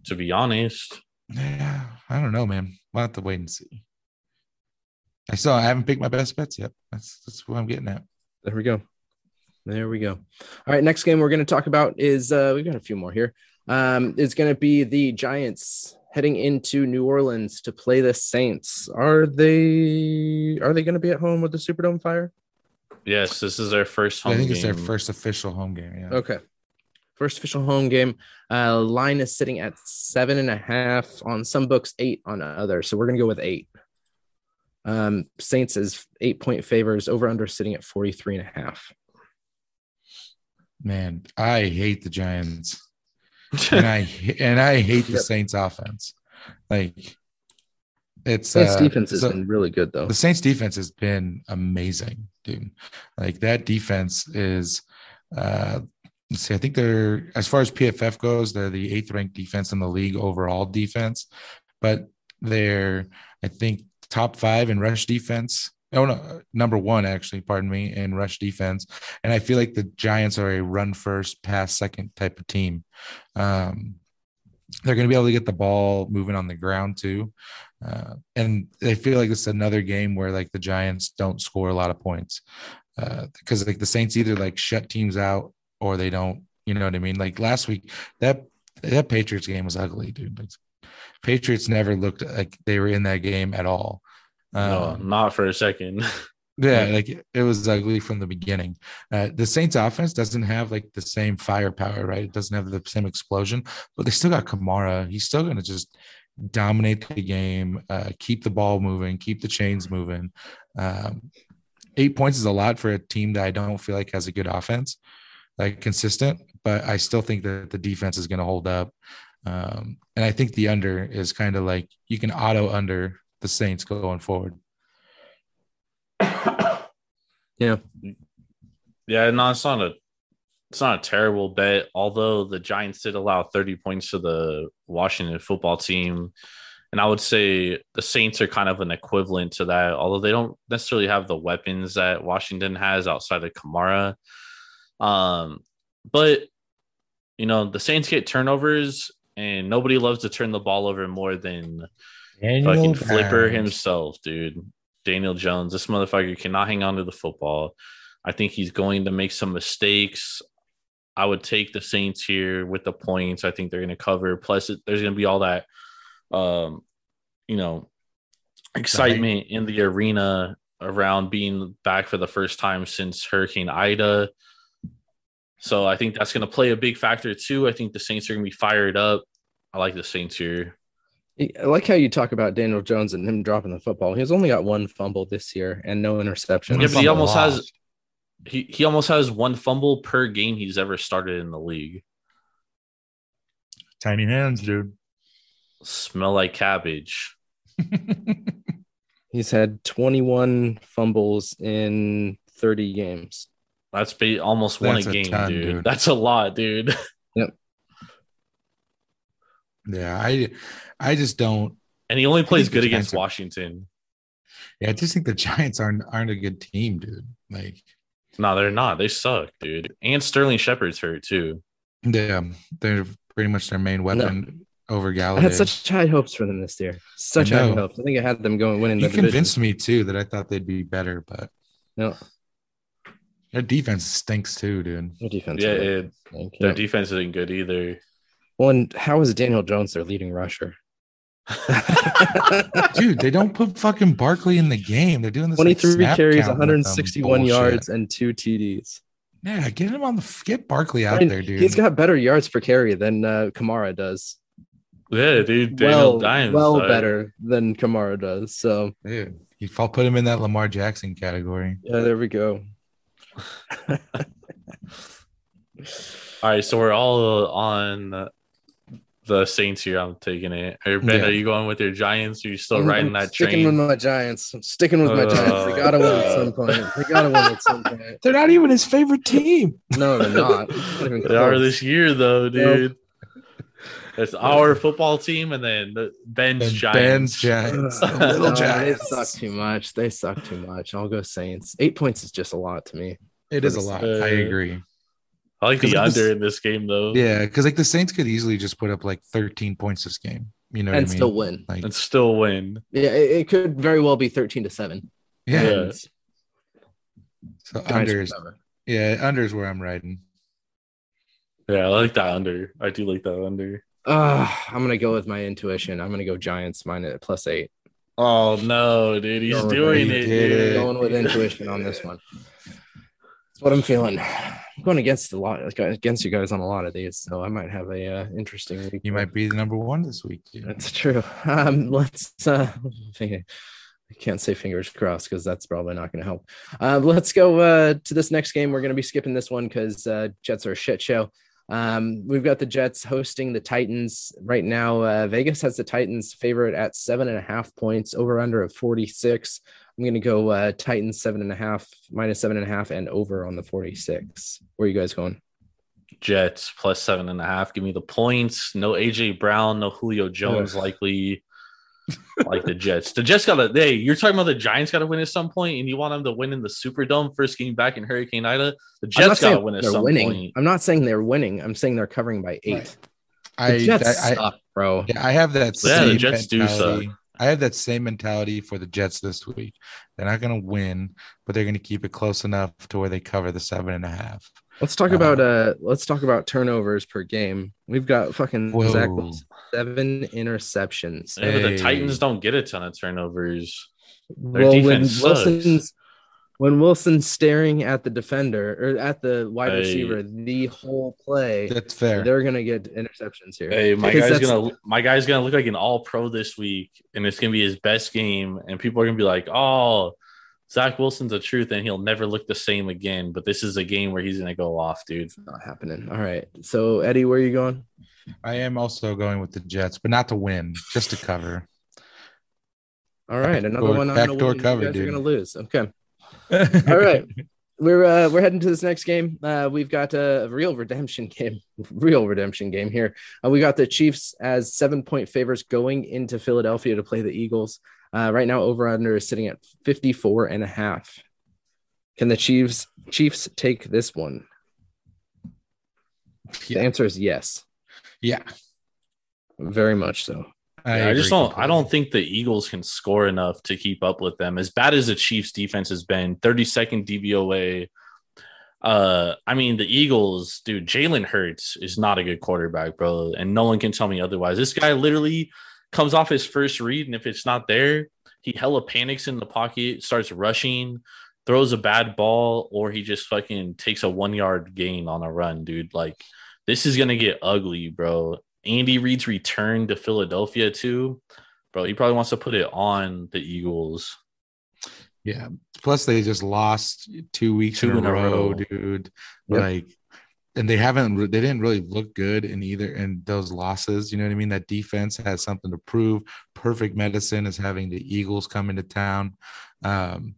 To be honest, Yeah, I don't know, man. We'll have to wait and see. I still I haven't picked my best bets yet. That's that's what I'm getting at. There we go. There we go. All right, next game we're going to talk about is uh we've got a few more here. Um it's going to be the Giants heading into New Orleans to play the Saints. Are they are they going to be at home with the Superdome fire? yes, this is their first home I think game. it's their first official home game. Yeah. Okay. First official home game. Uh line is sitting at seven and a half on some books, eight on others. So we're gonna go with eight. Um Saints is eight point favors, over under sitting at 43 and a half. Man, I hate the Giants. And I and I hate the. Saints offense. Like it's Saints uh, defense has so- been really good though. the Saints defense has been amazing, dude. Like that defense is uh let's see, I think they're as far as PFF goes, they're the eighth ranked defense in the league overall defense, but they're I think top five in rush defense. Oh no, number one actually, pardon me, in rush defense. And I feel like the Giants are a run first, pass second type of team. Um they're going to be able to get the ball moving on the ground too. Uh, and I feel like it's another game where like the Giants don't score a lot of points because like the Saints either like shut teams out or they don't. You know what I mean? Like last week, that that Patriots game was ugly, dude. Like, Patriots never looked like they were in that game at all. No, Um, not for a second. yeah, like it was ugly from the beginning. Uh, the Saints offense doesn't have like the same firepower, right? It doesn't have the same explosion, but they still got Kamara. He's still going to just dominate the game, uh, keep the ball moving, keep the chains moving. Um, eight points is a lot for a team that I don't feel like has a good offense, like consistent, but I still think that the defense is going to hold up. Um, and I think the under is kind of like you can auto under the Saints going forward. Yeah. Yeah, no, it's not a it's not a terrible bet. Although the Giants did allow 30 points to the Washington football team. And I would say the Saints are kind of an equivalent to that, although they don't necessarily have the weapons that Washington has outside of Kamara. Um, but you know, the Saints get turnovers and nobody loves to turn the ball over more than fucking Flipper himself, dude. Daniel Jones, this motherfucker cannot hang on to the football. I think he's going to make some mistakes. I would take the Saints here with the points. I think they're going to cover. Plus, there's going to be all that, um, you know, excitement in the arena around being back for the first time since Hurricane Ida. So I think that's going to play a big factor too. I think the Saints are going to be fired up. I like the Saints here. I like how you talk about Daniel Jones and him dropping the football. He's only got one fumble this year and no interceptions. Yeah, but he Fumble almost has he, he almost has one fumble per game he's ever started in the league. tiny hands, dude. Smell like cabbage. He's had 21 fumbles in 30 games. That's ba- almost one a That's a game, ton, dude. dude. That's a lot, dude. Yeah, I I just don't. And he only plays good against are- Washington. Yeah, I just think the Giants aren't aren't a good team, dude. Like No, they're not. They suck, dude. And Sterling Shepard's hurt too. Yeah, they're pretty much their main weapon over I had such high hopes for them this year. Such high hopes. I think I had them going winning you the division. convinced me too that I thought they'd be better, but No, their defense stinks too, dude. their defense. Yeah, really it, their defense isn't good either. Well, and how is Daniel Jones their leading rusher? Dude, they don't put fucking Barkley in the game. They're doing this. like, 23 snap carries, count with them 161 yards, and two TDs. Yeah, get him on the get Barkley out I mean, there, dude. He's got better yards per carry than uh, Kamara does. Yeah, dude. Daniel well, Dimes. well uh, better than Kamara does. So Dude, you fall put him in that Lamar Jackson category. yeah, there we go. All right, so we're all on the Saints here. I'm taking it. Or Ben, Yeah. are you going with your Giants? Are you still I'm- riding I'm that sticking train? with my Giants. I'm sticking with my Giants. They gotta win at some point. They gotta win at some point. They're not even his favorite team. No, they're not. Not even They are this year, though, dude. It's our football team, and then the Ben's And Giants. Ben's Giants. Ugh, The little no, Giants. They suck too much. They suck too much. I'll go Saints. Eight points is just a lot to me. It is a lot. Uh, I agree. I like the 'Cause under this- in this game, though. Yeah, because like the Saints could easily just put up like 13 points this game. You know what and I mean? still win. Like, and still win. Yeah, it, it could very well be 13 to 7. yeah. Yeah. And So Giants unders. recover. Yeah, unders where I'm riding. Yeah, I like that under. I do like that under. Uh, I'm gonna go with my intuition. I'm gonna go Giants minus plus eight. Oh no, dude, he's Going doing it. it. He dude. it. Going with intuition on this one. That's what I'm feeling. I'm going against a lot against you guys on a lot of these, so I might have a uh, interesting week. You might be the number one this week. Dude. That's true. Um, let's. Uh, I can't say fingers crossed because that's probably not going to help. Uh, let's go uh, to this next game. We're going to be skipping this one because uh, Jets are a shit show. Um, we've got the Jets hosting the Titans right now. Uh, Vegas has the Titans favorite at seven and a half points, over under of 46. I'm going to go uh, Titans seven and a half, minus seven and a half, and over on the 46. Where are you guys going? Jets plus seven and a half. Give me the points. No AJ Brown, no Julio Jones Ugh. likely. like the Jets. The Jets gotta hey, you're talking about the Giants gotta win at some point, and you want them to win in the Superdome first game back in Hurricane Ida. The Jets gotta win at they're some winning. point. I'm not saying they're winning. I'm saying they're covering by eight. Right. The I, Jets I, I, suck, bro. yeah, I have that Yeah, the same Jets do mentality. I have that same mentality for the Jets this week. They're not going to win, but they're going to keep it close enough to where they cover the seven and a half. Let's talk Uh, about uh let's talk about turnovers per game. We've got fucking Zach Wilson, seven interceptions. Yeah, but the Titans don't get a ton of turnovers. Their Well, when defense sucks. Wilson's when Wilson's staring at the defender or at the wide Hey. receiver the whole play, That's fair. they're gonna get interceptions here. Hey, my Because guy's gonna my guy's gonna look like an all pro this week, and it's gonna be his best game, and people are gonna be like, Oh, Zach Wilson's the truth, and he'll never look the same again. But this is a game where he's gonna go off, dude. not happening. All right. So Eddie, where are you going? I am also going with the Jets, but not to win, just to cover. All right, another Backdoor- one I'm gonna backdoor win. cover, you guys dude. are gonna lose. Okay. All right. We're uh, we're heading to this next game. Uh, we've got a real redemption game, real redemption game here. Uh, we got the Chiefs as seven point favors going into Philadelphia to play the Eagles. Uh, right now, over under is sitting at 54 and a half. Can the Chiefs Chiefs take this one? The answer is yes, yeah. very much so. Yeah, I, just don't. I don't think the Eagles can score enough to keep up with them. As bad as the Chiefs' defense has been, 32nd DVOA. Uh, I mean, the Eagles, dude. Jalen Hurts is not a good quarterback, bro, and no one can tell me otherwise. This guy literally comes off his first read, and if it's not there, he hella panics in the pocket, starts rushing, throws a bad ball, or he just fucking takes a one yard gain on a run, dude. Like this is gonna get ugly, bro. Andy Reid's return to Philadelphia too, bro. He probably wants to put it on the Eagles. Yeah. Plus, they just lost two weeks Two in, a row, row. dude. Yep. Like, and they haven't. They didn't really look good in either in those losses. You know what I mean? That defense has something to prove. Perfect medicine is having the Eagles come into town. Um,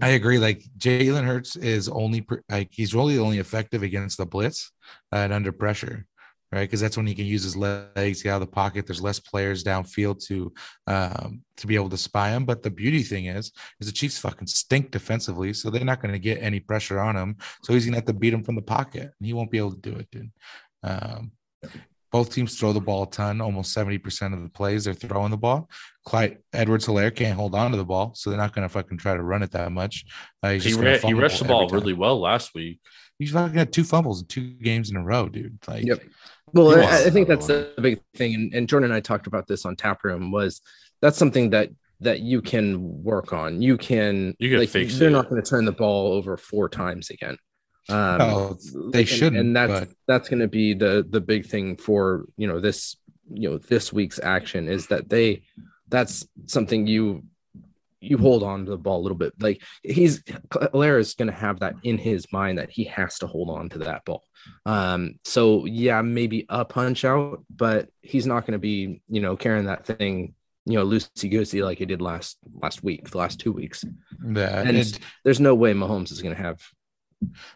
I agree. Like Jalen Hurts is only like he's really only effective against the blitz uh, and under pressure. Right? Because that's when he can use his legs, get out of the pocket. There's less players downfield to um, to be able to spy him. But the beauty thing is, is the Chiefs fucking stink defensively, so they're not going to get any pressure on him. So he's going to have to beat him from the pocket, and he won't be able to do it, dude. Um, both teams throw the ball a ton. Almost 70% of the plays they're throwing the ball. Clyde Edwards Helaire can't hold on to the ball, so they're not going to fucking try to run it that much. Uh, he, re- he rushed the ball really well last week. He's fucking got two fumbles in two games in a row, dude. Like, yep. Well, I, I, think that's the big thing, and, and Jordan and I talked about this on Tap Room. Was that's something that that you can work on. You can. You can like, fix They're it. not going to turn the ball over four times again. Um, oh, they and, shouldn't. and that's but... that's going to be the the big thing for you know this you know this week's action is that they that's something you you hold on to the ball a little bit like he's Helaire is going to have that in his mind that he has to hold on to that ball um so yeah maybe a punch out but he's not going to be you know carrying that thing you know loosey goosey like he did last last week the last two weeks yeah and it, there's no way Mahomes is going to have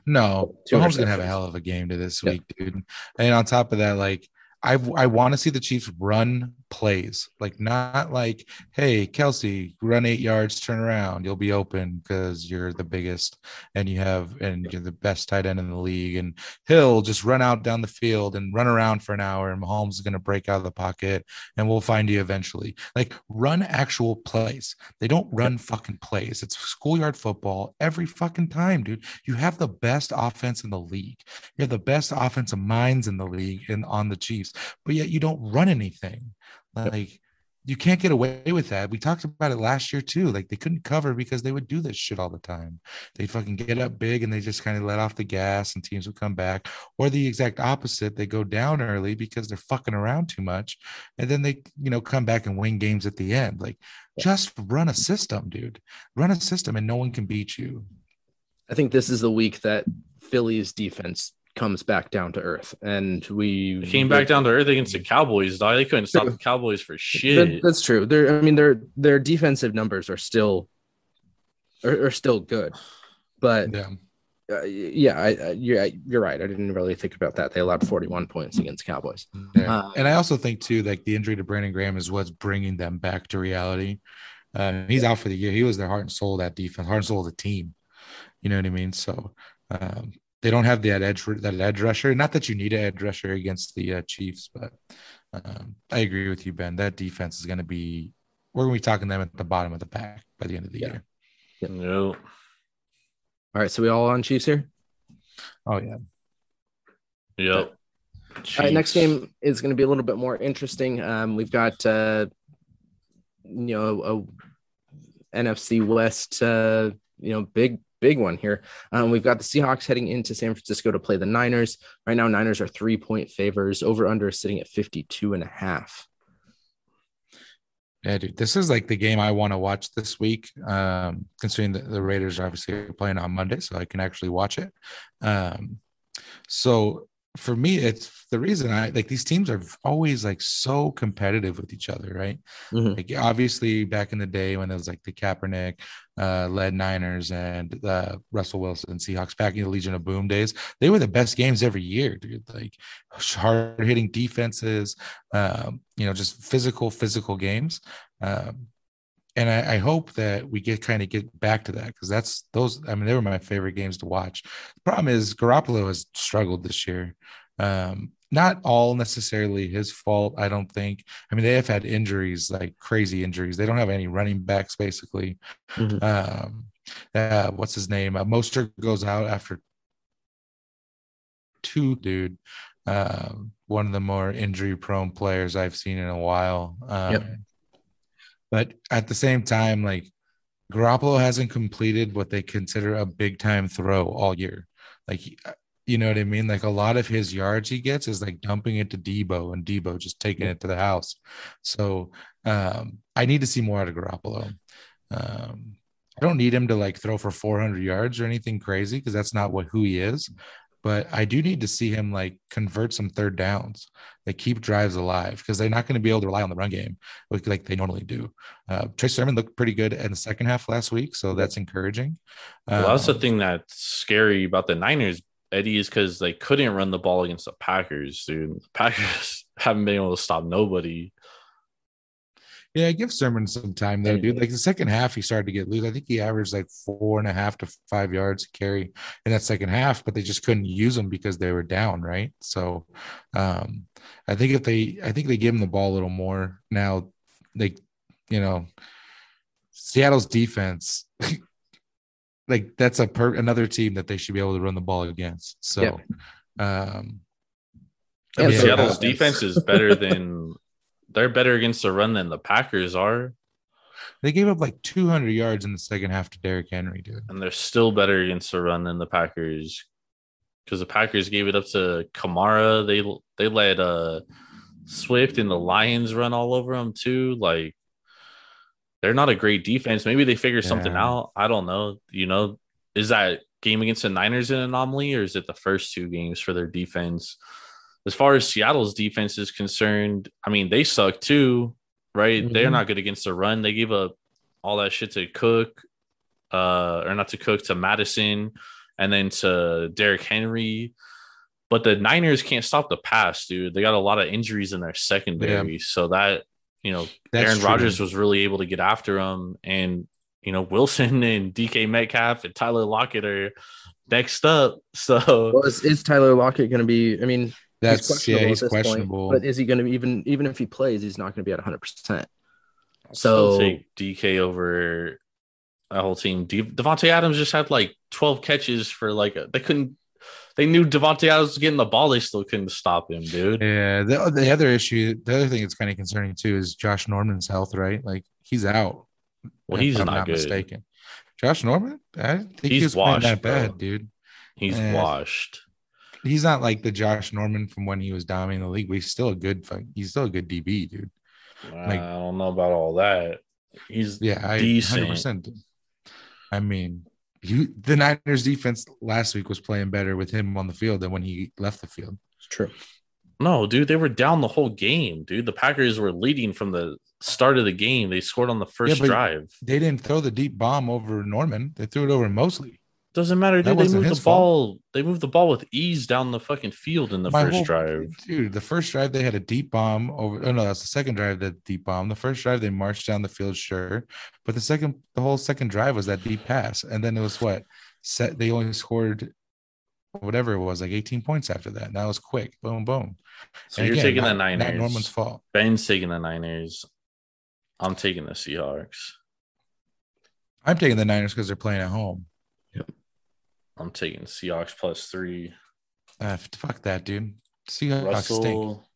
no, Mahomes gonna have a hell of a game to this Yeah. week, dude. And on top of that, like I I want to see the Chiefs run plays, like not like, hey, Kelce, run eight yards, turn around, you'll be open because you're the biggest and you have and you're the best tight end in the league. And Hill just run out down the field and run around for an hour, and Mahomes is gonna break out of the pocket and we'll find you eventually. Like run actual plays. They don't run fucking plays. It's schoolyard football every fucking time, dude. You have the best offense in the league. You have the best offensive minds in the league and on the Chiefs, but yet you don't run anything. Like you can't get away with that. We talked about it last year too. Like they couldn't cover because they would do this shit all the time. They fucking get up big and they just kind of let off the gas and teams would come back. Or the exact opposite, they go down early because they're fucking around too much. And then they, you know, come back and win games at the end. Like just run a system, dude. Run a system and no one can beat you. I think this is the week that Philly's defense comes back down to earth, and we They came back down to earth against the Cowboys. Dog. They couldn't stop the Cowboys for That- shit. that's true. Their, I mean, their their defensive numbers are still are, are still good, but Yeah. uh, yeah, I, I, you're you're right. I didn't really think about that. They allowed 41 points against Cowboys. Yeah. Uh, and I also think too, like the injury to Brandon Graham is what's bringing them back to reality. Uh, he's out for the year. He was their heart and soul of that defense, heart and soul of the team. You know what I mean? So um, they don't have that edge that edge rusher. Not that you need an edge rusher against the uh, Chiefs, but um, I agree with you, Ben. That defense is going to be. We're going to be talking them at the bottom of the pack by the end of the Yeah. year. no. All right, so we all on Chiefs here. Oh yeah, Yep. All right, next game is going to be a little bit more interesting. Um, we've got uh, you know a NFC West, uh, you know, big big one here. Um, we've got the Seahawks heading into San Francisco to play the Niners. Right now, Niners are three point favors. Over under sitting at 52 and a half. Yeah, dude, this is like the game I want to watch this week. Um, considering the, the Raiders are obviously playing on Monday, so I can actually watch it. Um, so for me, it's the reason I like these teams are always like so competitive with each other, right? Mhm. Like obviously back in the day when it was like the Kaepernick uh, led Niners and uh, Russell Wilson Seahawks back in the Legion of Boom days, they were the best games every year, dude. Like hard hitting defenses, um, you know, just physical, physical games. Um, and I, I hope that we get kind of get back to that because that's those. I mean, they were my favorite games to watch. The problem is Garoppolo has struggled this year. Um, not all necessarily his fault, I don't think. I mean, they have had injuries, like crazy injuries. They don't have any running backs, basically. Mhm. Um, uh, what's his name? Uh, Mostert goes out after two, dude. Um, one of the more injury-prone players I've seen in a while. Um, Yep. But at the same time, like Garoppolo hasn't completed what they consider a big-time throw all year. Like, you know what I mean? Like a lot of his yards he gets is like dumping it to Deebo and Deebo just taking it to the house. So um, I need to see more out of Garoppolo. Um, I don't need him to like throw for 400 yards or anything crazy because that's not what who he is. But I do need to see him like convert some third downs, like keep drives alive because they're not going to be able to rely on the run game like, like they normally do. Uh, Trey Sermon looked pretty good in the second half last week, so that's encouraging. Well, that's the thing that's scary about the Niners Eddie is because they couldn't run the ball against the Packers, dude. The Packers haven't been able to stop nobody. Yeah, give Sermon some time though, dude. Like the second half, he started to get loose. I think he averaged like four and a half to five yards to carry in that second half, but they just couldn't use him because they were down, right? So, um, I think if they, I think they give him the ball a little more now. They, you know, Seattle's defense, like that's a per another team that they should be able to run the ball against. So, um, I Yeah, Seattle's defense is better than they're better against the run than the Packers are, they gave up like 200 yards in the second half to Derrick Henry, dude. and they're still better against the run than the Packers. Because the Packers gave it up to Kamara. They they let uh Swift and the Lions run all over them too. Like they're not a great defense. Maybe they figure something out. I don't know. You know, is that game against the Niners an anomaly, or is it the first two games for their defense? As far as Seattle's defense is concerned, I mean they suck too, right? They're Mhm. not good against the run. They gave up all that shit to Cook, uh, or not to Cook to Madison, and then to Derrick Henry. But the Niners can't stop the pass, dude. They got a lot of injuries in their secondary, so that you know That's Aaron true. Rodgers was really able to get after him, and you know Wilson and DK Metcalf and Tyler Lockett are next up. So Well, is, is Tyler Lockett going to be? I mean, That's he's yeah, questionable he's at point, questionable. but is he going to even even if he plays, he's not going to be at 100. percent so So take DK over a whole team. De- Davante Adams just had like 12 catches for like a, they couldn't. They knew Davante Adams was getting the ball. They still couldn't stop him, dude. Yeah, the, the other issue, the other thing that's kind of concerning too is Josh Norman's health, right? Like he's out. Well, he's I'm not, good. mistaken. Josh Norman, I think He's he was washed, that bro. dude. He's Eh. washed. He's not like the Josh Norman from when he was dominating the league, but he's still a good, he's still a good DB, dude. Like- I don't know about all that. He's Yeah, I Decent. 100%. I mean, you the Niners defense last week was playing better with him on the field than when he left the field. it's true. no, dude. They were down the whole game, dude. The Packers were leading from the start of the game. They scored on the first but- drive. They didn't throw the deep bomb over Norman; they threw it over Moseley. Doesn't matter, dude. They moved the ball. They moved the ball with ease down the fucking field in the My first whole- drive. Dude, the first drive they had a deep bomb over. Oh no, that's the second drive that deep bomb. The first drive they marched down the field, sure, but the second, the whole second drive was that deep pass, and then it was what set. They only scored whatever it was, like 18 points after that. And that was quick, boom, boom. So And you're again, taking the not- not Niners. Norman's fault. Ben's taking the Niners. I'm taking the Seahawks. I'm taking the Niners because they're playing at home. I'm taking Seahawks plus three. Uh, fuck that, dude. Seahawks stink. Russell,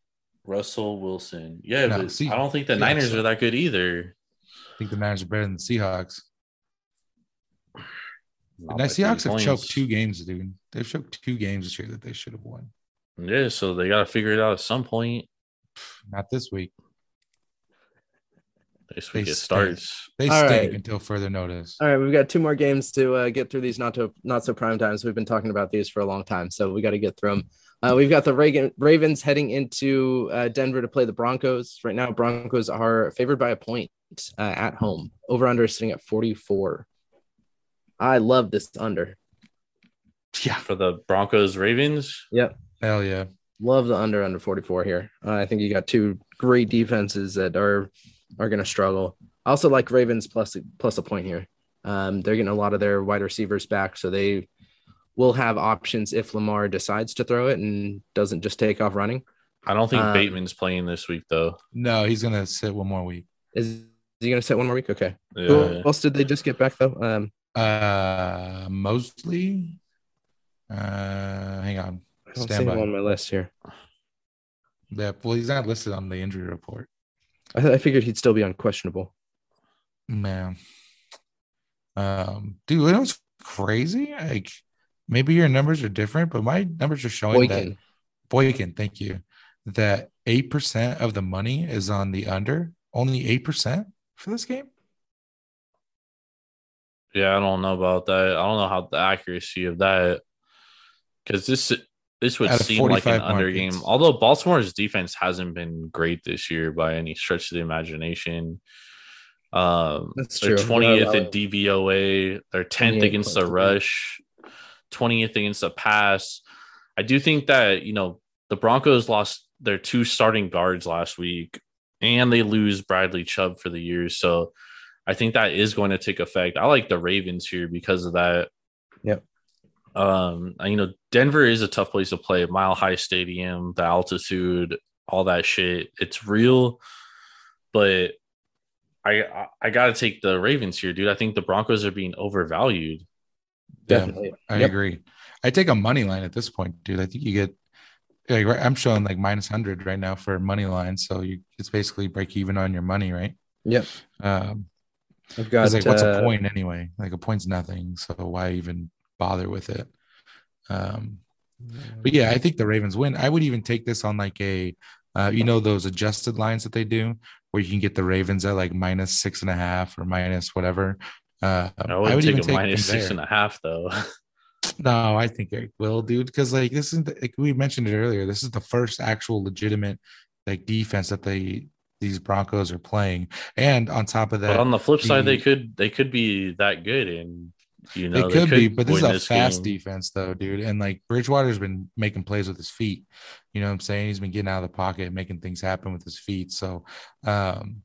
Russell Wilson. Yeah, No, but I don't think the Seahawks Niners are that good either. I think the Niners are better than the Seahawks. The Not Ni- Seahawks have points. choked two games, dude. They've choked two games this year that they should have won. Yeah, so they got to figure it out at some point. Not this week. This week They it stink. starts. They All stink right. until further notice. All right, we've got two more games to uh, get through these not to not so prime times. We've been talking about these for a long time, so we got to get through them. Uh, we've got the Reagan, Ravens heading into uh, Denver to play the Broncos. Right now, Broncos are favored by a point uh, at home. Over under sitting at 44. I love this under. Yeah. For the Broncos Ravens, Yep. Hell yeah. Love the under under 44 here. Uh, I think you got two great defenses that are are going to struggle. I also like Ravens plus plus a point here. Um, they're getting a lot of their wide receivers back, so they will have options if Lamar decides to throw it and doesn't just take off running. I don't think Um, Bateman's playing this week though. No, he's gonna sit one more week. Is he going to sit one more week? Okay. Yeah. Who else did they just get back though? Um, Uh Mosley. Uh hang on. I don't see Stand him by. on my list here. Yeah, well, he's not listed on the injury report. I, th- I figured he'd still be unquestionable. Man. Um, dude, it was crazy. Like maybe your numbers are different, but my numbers are showing that Boykin. Boykin, thank you. That eight percent of the money is on the under. Only eight percent for this game. Yeah, I don't know about that. I don't know how the accuracy of that because this this would seem like an 45 under game. Although Baltimore's defense hasn't been great this year by any stretch of the imagination. Um, That's they're true. twentieth in DVOA. They're tenth against the rush, twentieth against the pass. I do think that you know the Broncos lost their two starting guards last week, and they lose Bradley Chubb for the year. So I think that is going to take effect. I like the Ravens here because of that. Yep. Um, you know, Denver is a tough place to play. Mile High Stadium, the altitude, all that shit. It's real, but I I, I got to take the Ravens here, dude. I think the Broncos are being overvalued. Definitely. Yeah, I Yep. agree. I take a money line at this point, dude. I think you get. Like, I'm showing like minus hundred right now for money line, so you it's basically break even on your money, right? Yep. Um, I've got. Like, what's a uh, point anyway? Like a point's nothing, so why even bother with it? Um, but yeah, I think the Ravens win. I would even take this on like a, uh, you know, those adjusted lines that they do, where you can get the Ravens at like minus six and a half or minus whatever. Uh, I would, take a minus them six and a half though. No, I think it will, dude. Because like this is the, like we mentioned it earlier. This is the first actual legitimate like defense that they these Broncos are playing, and on top of that, but on the flip side, they could they could be that good, and you know it could, be, but this is a fast game. defense, though, dude. And like Bridgewater's been making plays with his feet. You know what I'm saying? He's been getting out of the pocket, making things happen with his feet. So, um,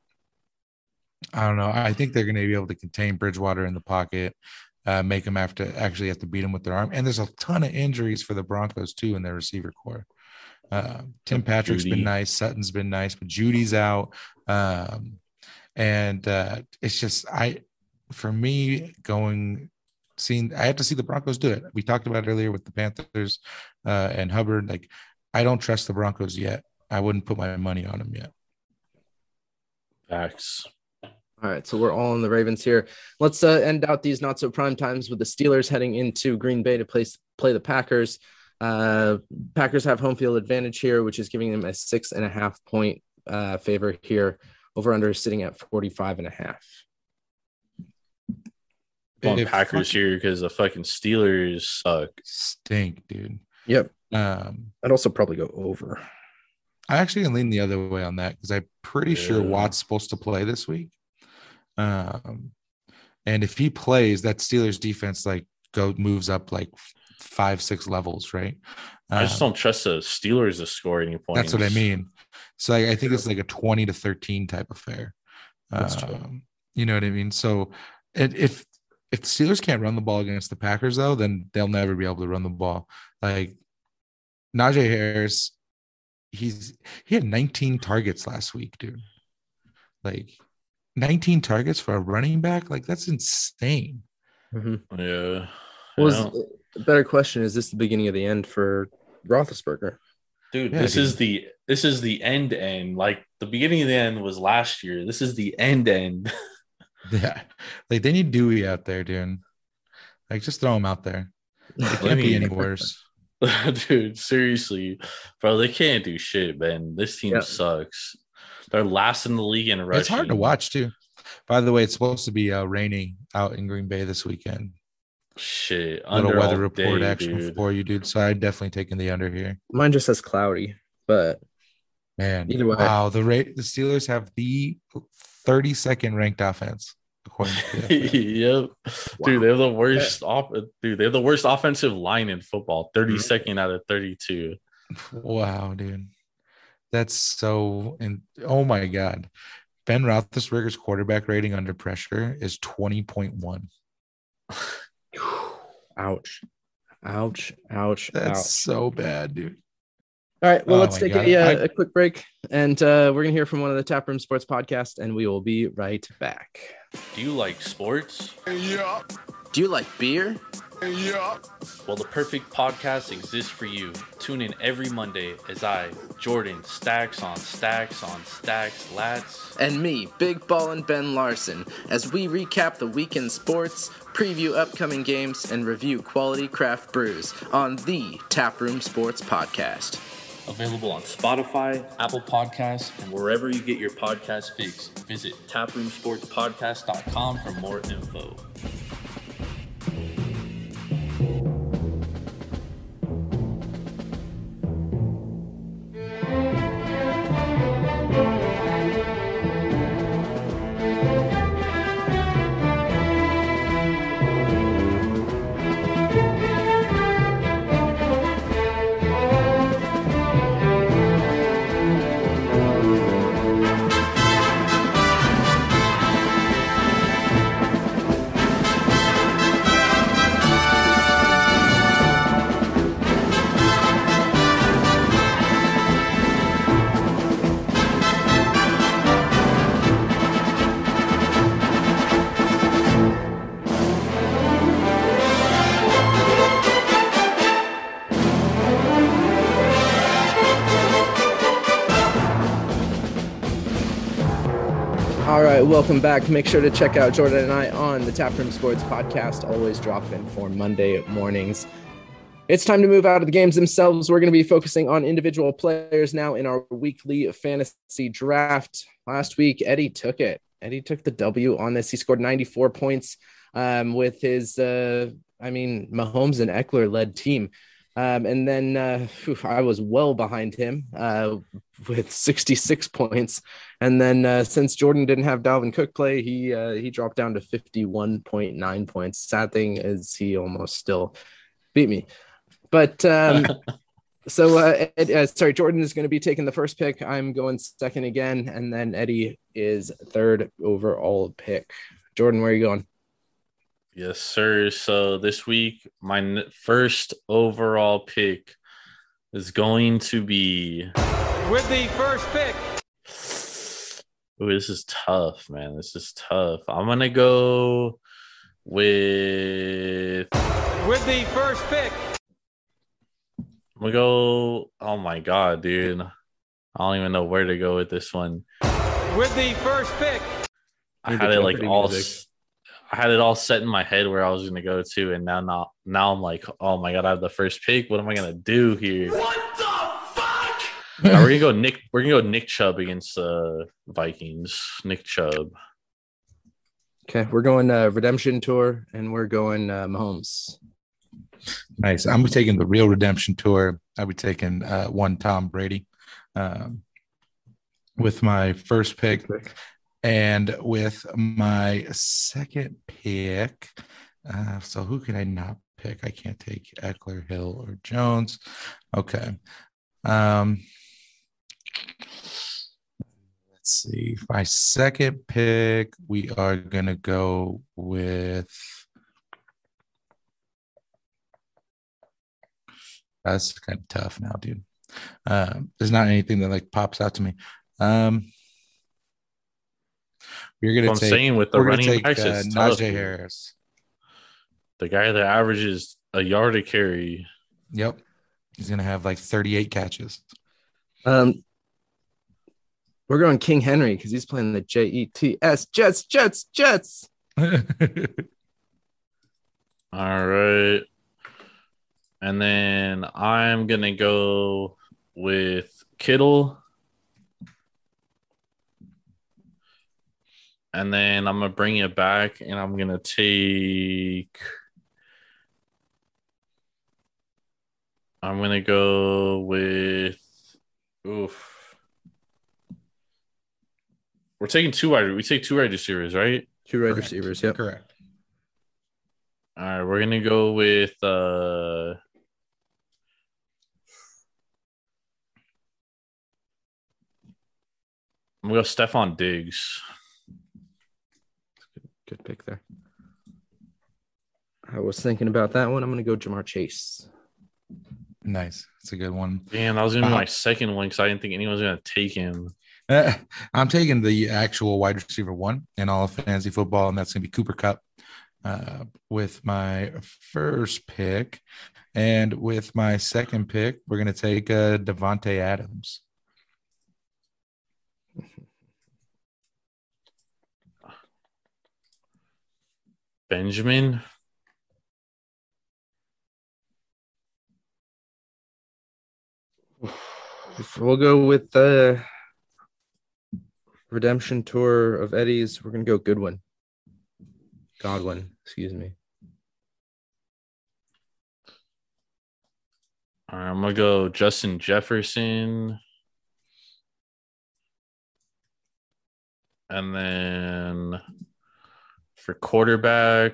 I don't know. I think they're going to be able to contain Bridgewater in the pocket, uh, make him have to actually have to beat him with their arm. And there's a ton of injuries for the Broncos too in their receiver corps. Uh, Tim Patrick's Jeudy. been nice, Sutton's been nice, but Jeudy's out. Um, and uh, it's just I, for me, going seeing I have to see the Broncos do it. We talked about it earlier with the Panthers uh, and Hubbard. Like, I don't trust the Broncos yet. I wouldn't put my money on them yet. Facts. All right, so we're all on the Ravens here. Let's uh, end out these not so prime times with the Steelers heading into Green Bay to play play the Packers. Uh, Packers have home field advantage here, which is giving them a six and a half point uh, favor here. Over under sitting at 45 and a half. On Packers fucking here because the fucking Steelers suck. stink, dude. Yep. Um, I'd also probably go over. I actually can lean the other way on that because I'm pretty sure Watt's supposed to play this week. Um, and if he plays, that Steelers defense like go moves up like five, six levels, right? I just Um, don't trust the Steelers to score any points. That's what I mean. So like, I think it's like a 20 to 13 type affair. That's true. Um, you know what I mean? So it, if if the Steelers can't run the ball against the Packers, though, then they'll never be able to run the ball. Like Najee Harris, he's he had 19 targets last week, dude. Like 19 targets for a running back, like that's insane. Mhm. Yeah. Was I a better question? Is this the beginning of the end for Roethlisberger? dude, Yeah, this dude. is the this is the end end. Like the beginning of the end was last year. This is the end end. Yeah, like they need Dewey out there, dude. Like just throw him out there. It can't be any worse. dude, seriously, bro, they can't do shit, man. This team Yeah. sucks. They're last in the league in rushing. It's hard to watch too. By the way, it's supposed to be uh, raining out in Green Bay this weekend. Shit, Little under weather report day, action dude. for you, dude. So I definitely taking the under here. Mine just says cloudy, but Man, Either way. wow. The rate the Steelers have the 32nd ranked offense according to PFF. yep, dude, they're the worst. Off, dude, they're the worst offensive line in football. Mm-hmm. Thirty second out of thirty two. wow, dude. That's so and oh my god. Ben Roethlisberger's quarterback rating under pressure is 20.1. ouch, ouch, ouch, That's ouch. so bad, dude. All right, well, Oh let's take God. a, uh, quick break, and uh, we're gonna hear from one of the Taproom Sports podcast, and we will be right back. Do you like sports? Yeah. Do you like beer? Yeah. Well, the perfect podcast exists for you. Tune in every Monday as I, Jordan, stacks on stacks on stacks, lats. And me, Big Ball and Ben Larson, as we recap the weekend sports, preview upcoming games, and review quality craft brews on the Taproom Sports Podcast. Available on Spotify, Apple Podcasts, and wherever you get your podcast fix. Visit taproomsportspodcast.com for more info. Welcome back. Make sure to check out Jordan and I on the Taproom Sports podcast, always dropping for Monday mornings. It's time to move out of the games themselves. We're going to be focusing on individual players now in our weekly fantasy draft. Last week, Eddie took it. Eddie took the W on this. He scored 94 points um, with his, uh, I mean, Mahomes and Ekeler led team. Um, and then uh, I was well behind him uh, with 66 points. And then uh, since Jordan didn't have Dalvin Cook play, he uh, he dropped down to 51.9 points. Sad thing is he almost still beat me. But um, so uh, Ed, uh, sorry, Jordan is going to be taking the first pick. I'm going second again, and then Eddie is third overall pick. Jordan, where are you going? Yes, sir. So this week, my n- first overall pick is going to be. With the first pick, Ooh, this is tough, man. This is tough. I'm gonna go with. with the first pick, I'm gonna go. Oh my god, dude! I don't even know where to go with this one. with the first pick, I had it like all. music. s- I had it all set in my head where I was gonna go to, and now not now I'm like, oh my god, I have the first pick. What am I gonna do here? What the fuck? we're gonna go Nick. We're gonna go Nick Chubb against uh Vikings. Nick Chubb. Okay, we're going uh, Redemption Tour, and we're going uh, Mahomes. Nice. I'm taking the real redemption tour. I'll be taking uh, one Tom Brady um, with my first pick. And with my second pick, uh, so who can I not pick? I can't take Ekeler, Hill, or Jones. Okay. Um, let's see. My second pick, we are going to go with. That's kind of tough now, dude. Um, there's not anything that like pops out to me. Um, we're gonna Take, I'm saying with the running take backs, uh, tough, Najee. Harris. the guy that averages a yard a carry. Yep, he's gonna have like 38 catches. Um, we're going King Henry because he's playing the J E T S Jets, Jets, Jets. All right. And then I'm going to go with Kittle. And then I'm going to bring it back and I'm going to take. I'm going to go with. Oof. We're taking two wide. We take two wide receivers, right? Two wide Correct. receivers. Yep. Correct. All right, we're gonna go with uh I'm gonna go Stefon Diggs. Good pick there. I was thinking about that one. I'm going to go Ja'Marr Chase. Nice. It's a good one. Damn, that was gonna be Uh, my second one because I didn't think anyone was gonna take him. Uh, I'm taking the actual wide receiver one in all of fantasy football, and that's going to be Cooper Kupp uh, with my first pick. And with my second pick, we're going to take uh, Davante Adams. Benjamin. We'll go with the redemption tour of Eddie's. We're going to go Goodwin. Godwin, excuse me. All right, I'm gonna go Justin Jefferson. And then for quarterback,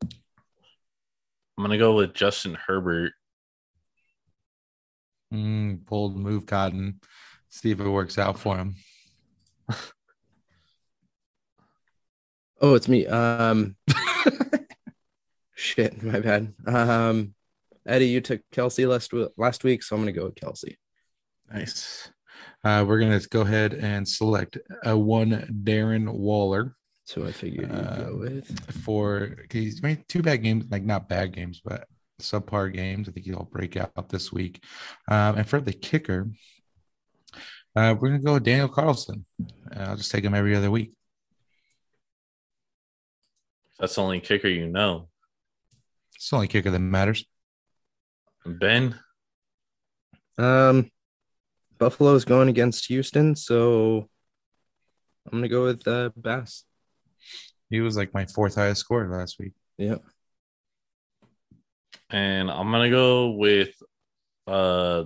I'm gonna go with Justin Herbert. Mm, bold move, Cotton. See if it works out for him. Oh, it's me. Um, shit, my bad. Um, Eddie, you took Kelce last last week, so I'm going to go with Kelce. Nice. Uh, we're going to go ahead and select a one Darren Waller So I figured you'd Uh, go with. for he's made two bad games, like not bad games, but subpar games. I think he'll break out this week. Um, and for the kicker, Uh, we're gonna go with Daniel Carlson. Uh, I'll just take him every other week. That's the only kicker you know. It's the only kicker that matters. Ben, Um, Buffalo's going against Houston, so I'm gonna go with uh, Bass. He was like my fourth highest score last week. Yep. and I'm gonna go with uh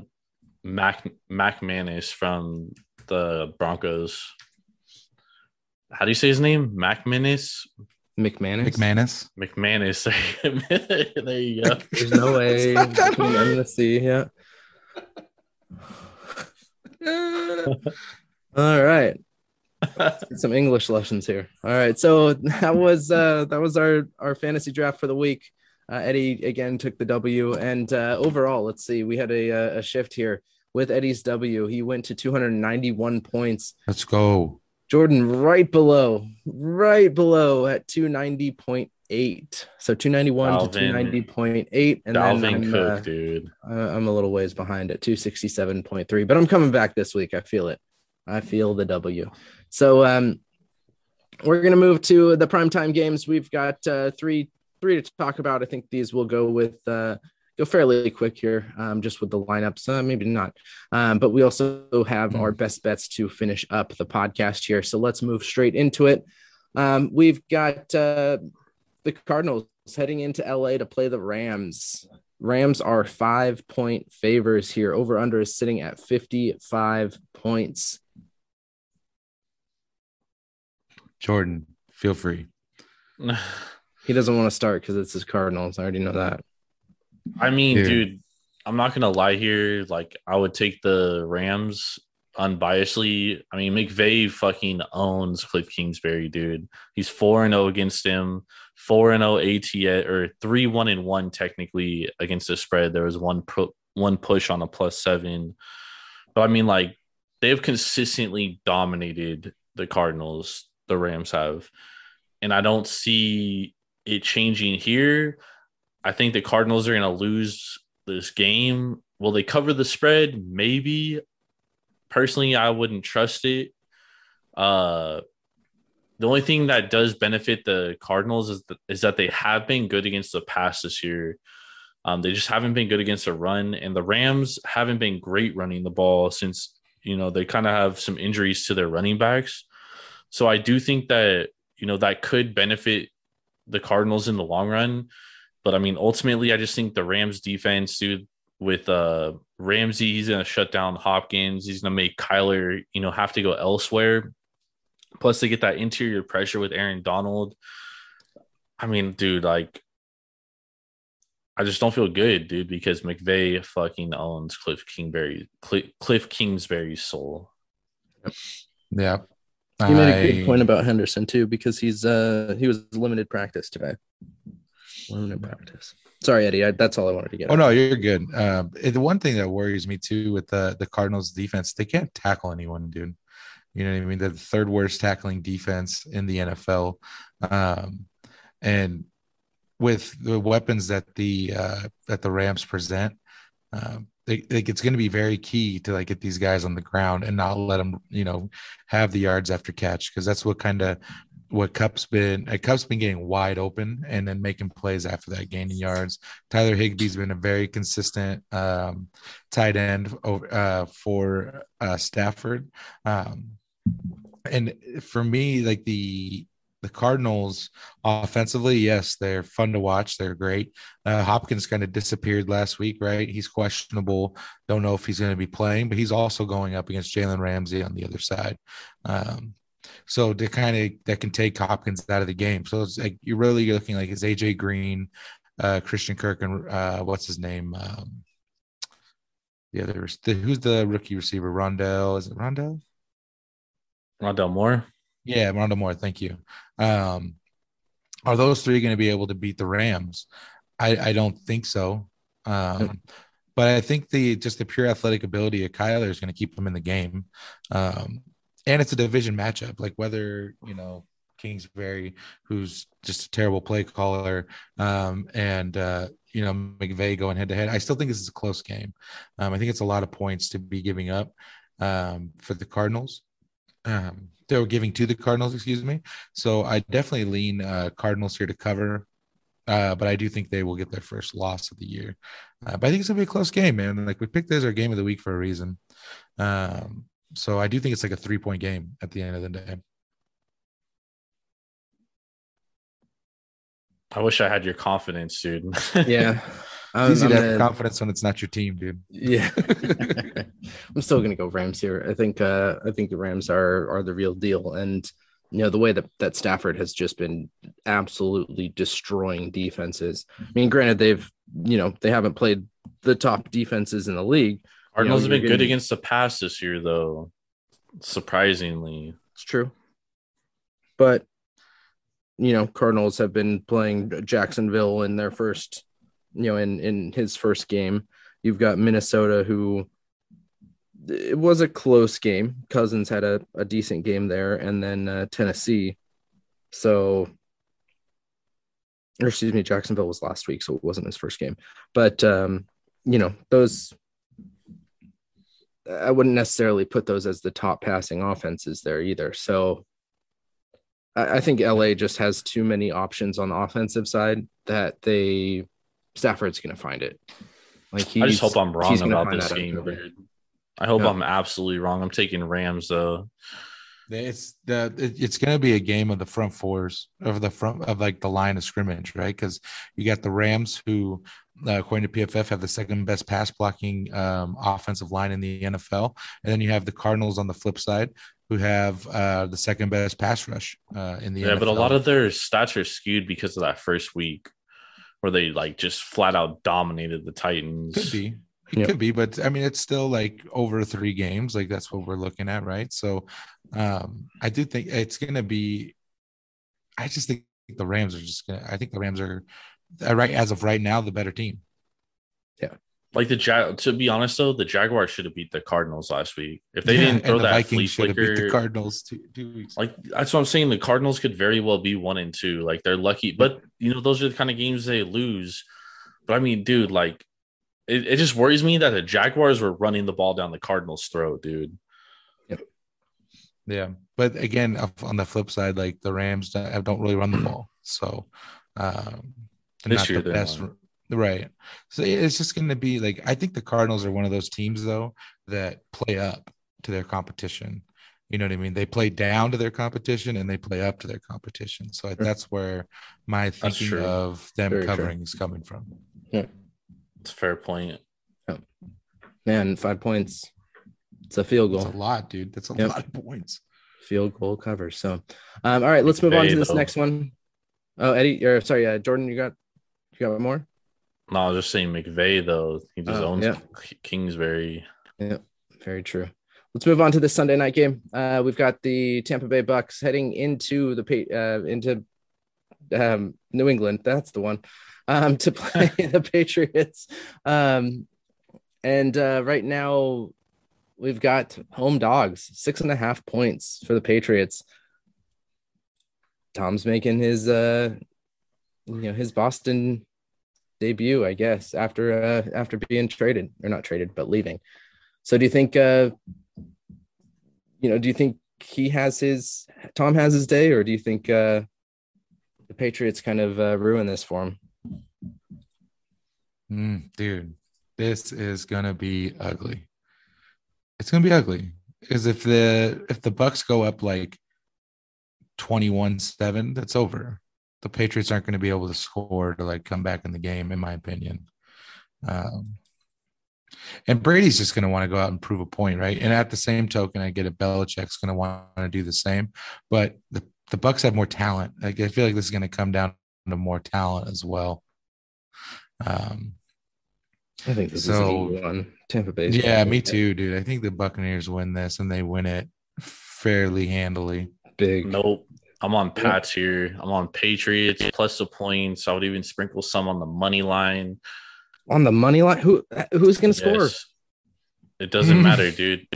Mac Mac Manis from the Broncos. How do you say his name? Mac Manis? McManus. McManus. McManus. there you go. There's no way. Stop that I'm gonna see. Yeah. All right. Get some English lessons here. All right. So that was uh that was our our fantasy draft for the week. Uh, Eddie again took the W, and uh, overall, let's see, we had a uh, a shift here with Eddie's W. He went to 291 points. Let's go. Jordan right below, right below at 290.8. So 291 Dalvin. to 290.8, and then I'm, Cook, uh, dude. I'm a little ways behind at 267.3, but I'm coming back this week. I feel it. I feel the W. So um, we're gonna move to the primetime games. We've got uh, three three to talk about. I think these will go with uh, go fairly quick here, um, just with the lineups. Uh, maybe not, um, but we also have our best bets to finish up the podcast here. So let's move straight into it. Um, we've got uh, the Cardinals heading into LA to play the Rams. Rams are five point favors here. Over under is sitting at 55 points. Jordan, feel free. He doesn't want to start because it's his Cardinals. I already know that. I mean, Dude. dude, I'm not gonna lie here. Like, I would take the Rams unbiasedly. I mean, McVay fucking owns Cliff Kingsbury, dude. He's four and zero against him. Four and oh zero AT or three one and one technically against the spread. There was one pro, one push on a plus seven, but I mean, like they've consistently dominated the Cardinals. The Rams have, and I don't see it changing here. I think the Cardinals are going to lose this game. Will they cover the spread? Maybe. Personally, I wouldn't trust it. Uh, the only thing that does benefit the Cardinals is, th- is that they have been good against the pass this year. Um, they just haven't been good against the run, and the Rams haven't been great running the ball since you know they kind of have some injuries to their running backs. So I do think that you know that could benefit the Cardinals in the long run. But I mean, ultimately, I just think the Rams defense, dude, with uh Ramsey, he's gonna shut down Hopkins. He's gonna make Kyler, you know, have to go elsewhere. Plus, they get that interior pressure with Aaron Donald. I mean, dude, like, I just don't feel good, dude, because McVay fucking owns Cliff Kingsbury, Cliff, Cliff Kingsbury's soul. Yeah. You made a I- good point about Henderson too, because he's uh he was limited practice today. Practice. Sorry, Eddie. I, that's all I wanted to get. Oh out. no, you're good. Um, it- the one thing that worries me too with the the Cardinals defense, they can't tackle anyone, dude. You know what I mean? They're the third worst tackling defense in the NFL, um, and with the weapons that the uh, that the Rams present, um, they, like it's going to be very key to like get these guys on the ground and not let them, you know, have the yards after catch because that's what kind of what Kupp's been. Uh, Kupp's been getting wide open and then making plays after that, gaining yards. Tyler Higbee's been a very consistent um, tight end over, uh, for uh, Stafford. Um, and for me, like the the Cardinals offensively, yes, they're fun to watch. They're great. Uh, Hopkins kind of disappeared last week, right? He's questionable. Don't know if he's going to be playing, but he's also going up against Jalen Ramsey on the other side. Um, so to kind of that can take Hopkins out of the game. So it's like you're really looking like it's AJ Green, uh, Christian Kirk, and uh, what's his name? Um, the other the, who's the rookie receiver? Rondell is it Rondell? Rondell Moore. Yeah, Rondell Moore. Thank you. Um, are those three going to be able to beat the Rams? I, I don't think so. Um, but I think the just the pure athletic ability of Kyler is going to keep him in the game. Um, and it's a division matchup. Like whether you know Kingsbury, who's just a terrible play caller, um, and uh, you know McVay going head to head. I still think this is a close game. Um, I think it's a lot of points to be giving up. um, for the Cardinals. Um, they were giving to the Cardinals, excuse me. So I definitely lean uh, Cardinals here to cover. Uh, but I do think they will get their first loss of the year. Uh, but I think it's gonna be a close game, man. Like we picked this our game of the week for a reason. Um, so I do think it's like a three point game at the end of the day. I wish I had your confidence, dude. Yeah. It's easy I'm to have gonna- confidence when it's not your team, dude. Yeah. I'm still gonna go Rams here. I think uh I think the Rams are are the real deal. And you know, the way that, that Stafford has just been absolutely destroying defenses. I mean, granted, they've you know, they haven't played the top defenses in the league. Cardinals have you're been good against the pass this year, though. Surprisingly, It's true. But you know, Cardinals have been playing Jacksonville in their first, you know, in in his first game. You've got Minnesota who it was a close game. Cousins had a, a decent game there, and then uh, Tennessee. So, or excuse me, Jacksonville was last week, so it wasn't his first game. But um, you know, those I wouldn't necessarily put those as the top passing offenses there either. So I, I think LA just has too many options on the offensive side that they Stafford's going to find it. Like he, I just hope I'm wrong about this game, I hope Yeah. I'm absolutely wrong. I'm taking Rams though. It's the it's going to be a game of the front fours of the front of like the line of scrimmage, right? Because you got the Rams, who uh, according to PFF have the second best pass blocking um, offensive line in the NFL, and then you have the Cardinals on the flip side, who have uh, the second best pass rush uh, in the Yeah, NFL. but a lot of their stats are skewed because of that first week where they like just flat out dominated the Titans. could be. It Yeah. could be, but I mean, it's still like over three games. Like that's what we're looking at, right? So, um, I do think it's going to be. I just think the Rams are just to. I think the Rams are, uh, right as of right now, the better team. Yeah, like the Jag. To be honest though, the Jaguars should have beat the Cardinals last week. If they Yeah, didn't throw that flea Vikings should have beat the flicker, Cardinals two, two weeks. like that's what I'm saying. The Cardinals could very well be one and two. Like they're lucky, but you know those are the kind of games they lose. But I mean, dude, like it, it just worries me that the Jaguars were running the ball down the Cardinals' throat, dude. Yeah, but again, on the flip side, like the Rams don't, don't really run the ball, so um, This not year the they best. won't. Right. So it's just going to be like I think the Cardinals are one of those teams though that play up to their competition. You know what I mean? They play down to their competition and they play up to their competition. So that's where my thinking of them Very true. covering is coming from. Yeah. It's a fair point. Man, five points. It's a field That's goal. a lot, dude. That's a Yep. lot of points. Field goal cover. So, um, all right, let's move on to this though. next one. Oh, Eddie, or sorry, uh, Jordan, you got you got more? No, I was just saying McVay though. He just Oh, owns yeah. Kingsbury. Very true. Let's move on to the Sunday night game. Uh, we've got the Tampa Bay Bucks heading into the uh, into um, New England. That's the one um, to play the Patriots. Um, and uh, right now, we've got home dogs, six and a half points for the Patriots. Tom's making his uh, you know his Boston debut, I guess, after uh, after being traded or not traded, but leaving. So do you think uh you know, do you think he has his Tom has his day or do you think uh the Patriots kind of uh, ruin this for him? Mm, dude, this is gonna be ugly. It's gonna be ugly because if the if the Bucks go up like 21-7, that's over. The Patriots aren't gonna be able to score to like come back in the game, in my opinion. Um, and Brady's just gonna want to go out and prove a point, right? And at the same token, I get it. Belichick's gonna want to do the same, but the the Bucks have more talent. Like I feel like this is gonna come down to more talent as well. Um, I think this So- is an easy one. Tampa Bay. yeah, me too, dude. I think the Buccaneers win this and they win it fairly handily. Big. Nope. I'm on Pats here. I'm on Patriots plus the points. I would even sprinkle some on the money line. On the money line, who who's going to score? It doesn't matter, dude.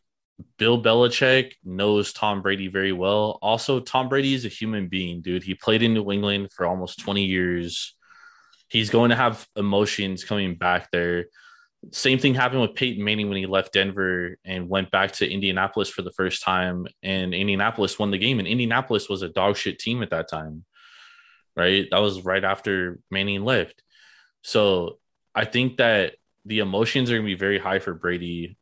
Bill Belichick knows Tom Brady very well. Also, Tom Brady is a human being, dude. He played in New England for almost 20 years. He's going to have emotions coming back there. same thing happened with Peyton Manning when he left Denver and went back to Indianapolis for the first time, and Indianapolis won the game. And Indianapolis was a dog shit team at that time, right? That was right after Manning left. So I think that the emotions are going to be very high for Brady.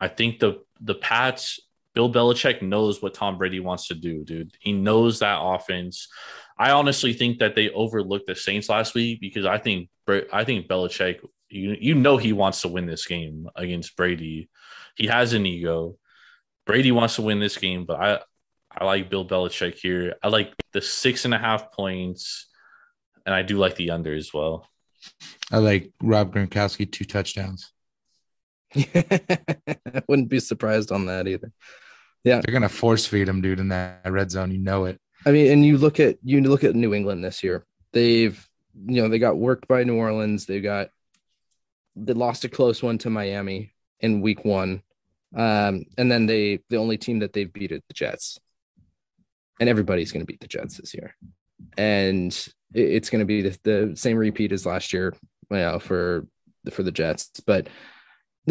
I think the the Pats, Bill Belichick knows what Tom Brady wants to do, dude. He knows that offense. I honestly think that they overlooked the Saints last week because I think I think Belichick, you you know, he wants to win this game against Brady. He has an ego. Brady wants to win this game, but I I like Bill Belichick here. I like the six and a half points, and I do like the under as well. I like Rob Gronkowski two touchdowns. I wouldn't be surprised on that either. Yeah, they're gonna force feed him, dude, in that red zone. You know it. I mean, and you look at you look at New England this year. They've you know they got worked by New Orleans. They got they lost a close one to Miami in Week One, um, and then they the only team that they've beat is the Jets. And everybody's going to beat the Jets this year, and it's going to be the, the same repeat as last year, you know, for for the Jets. But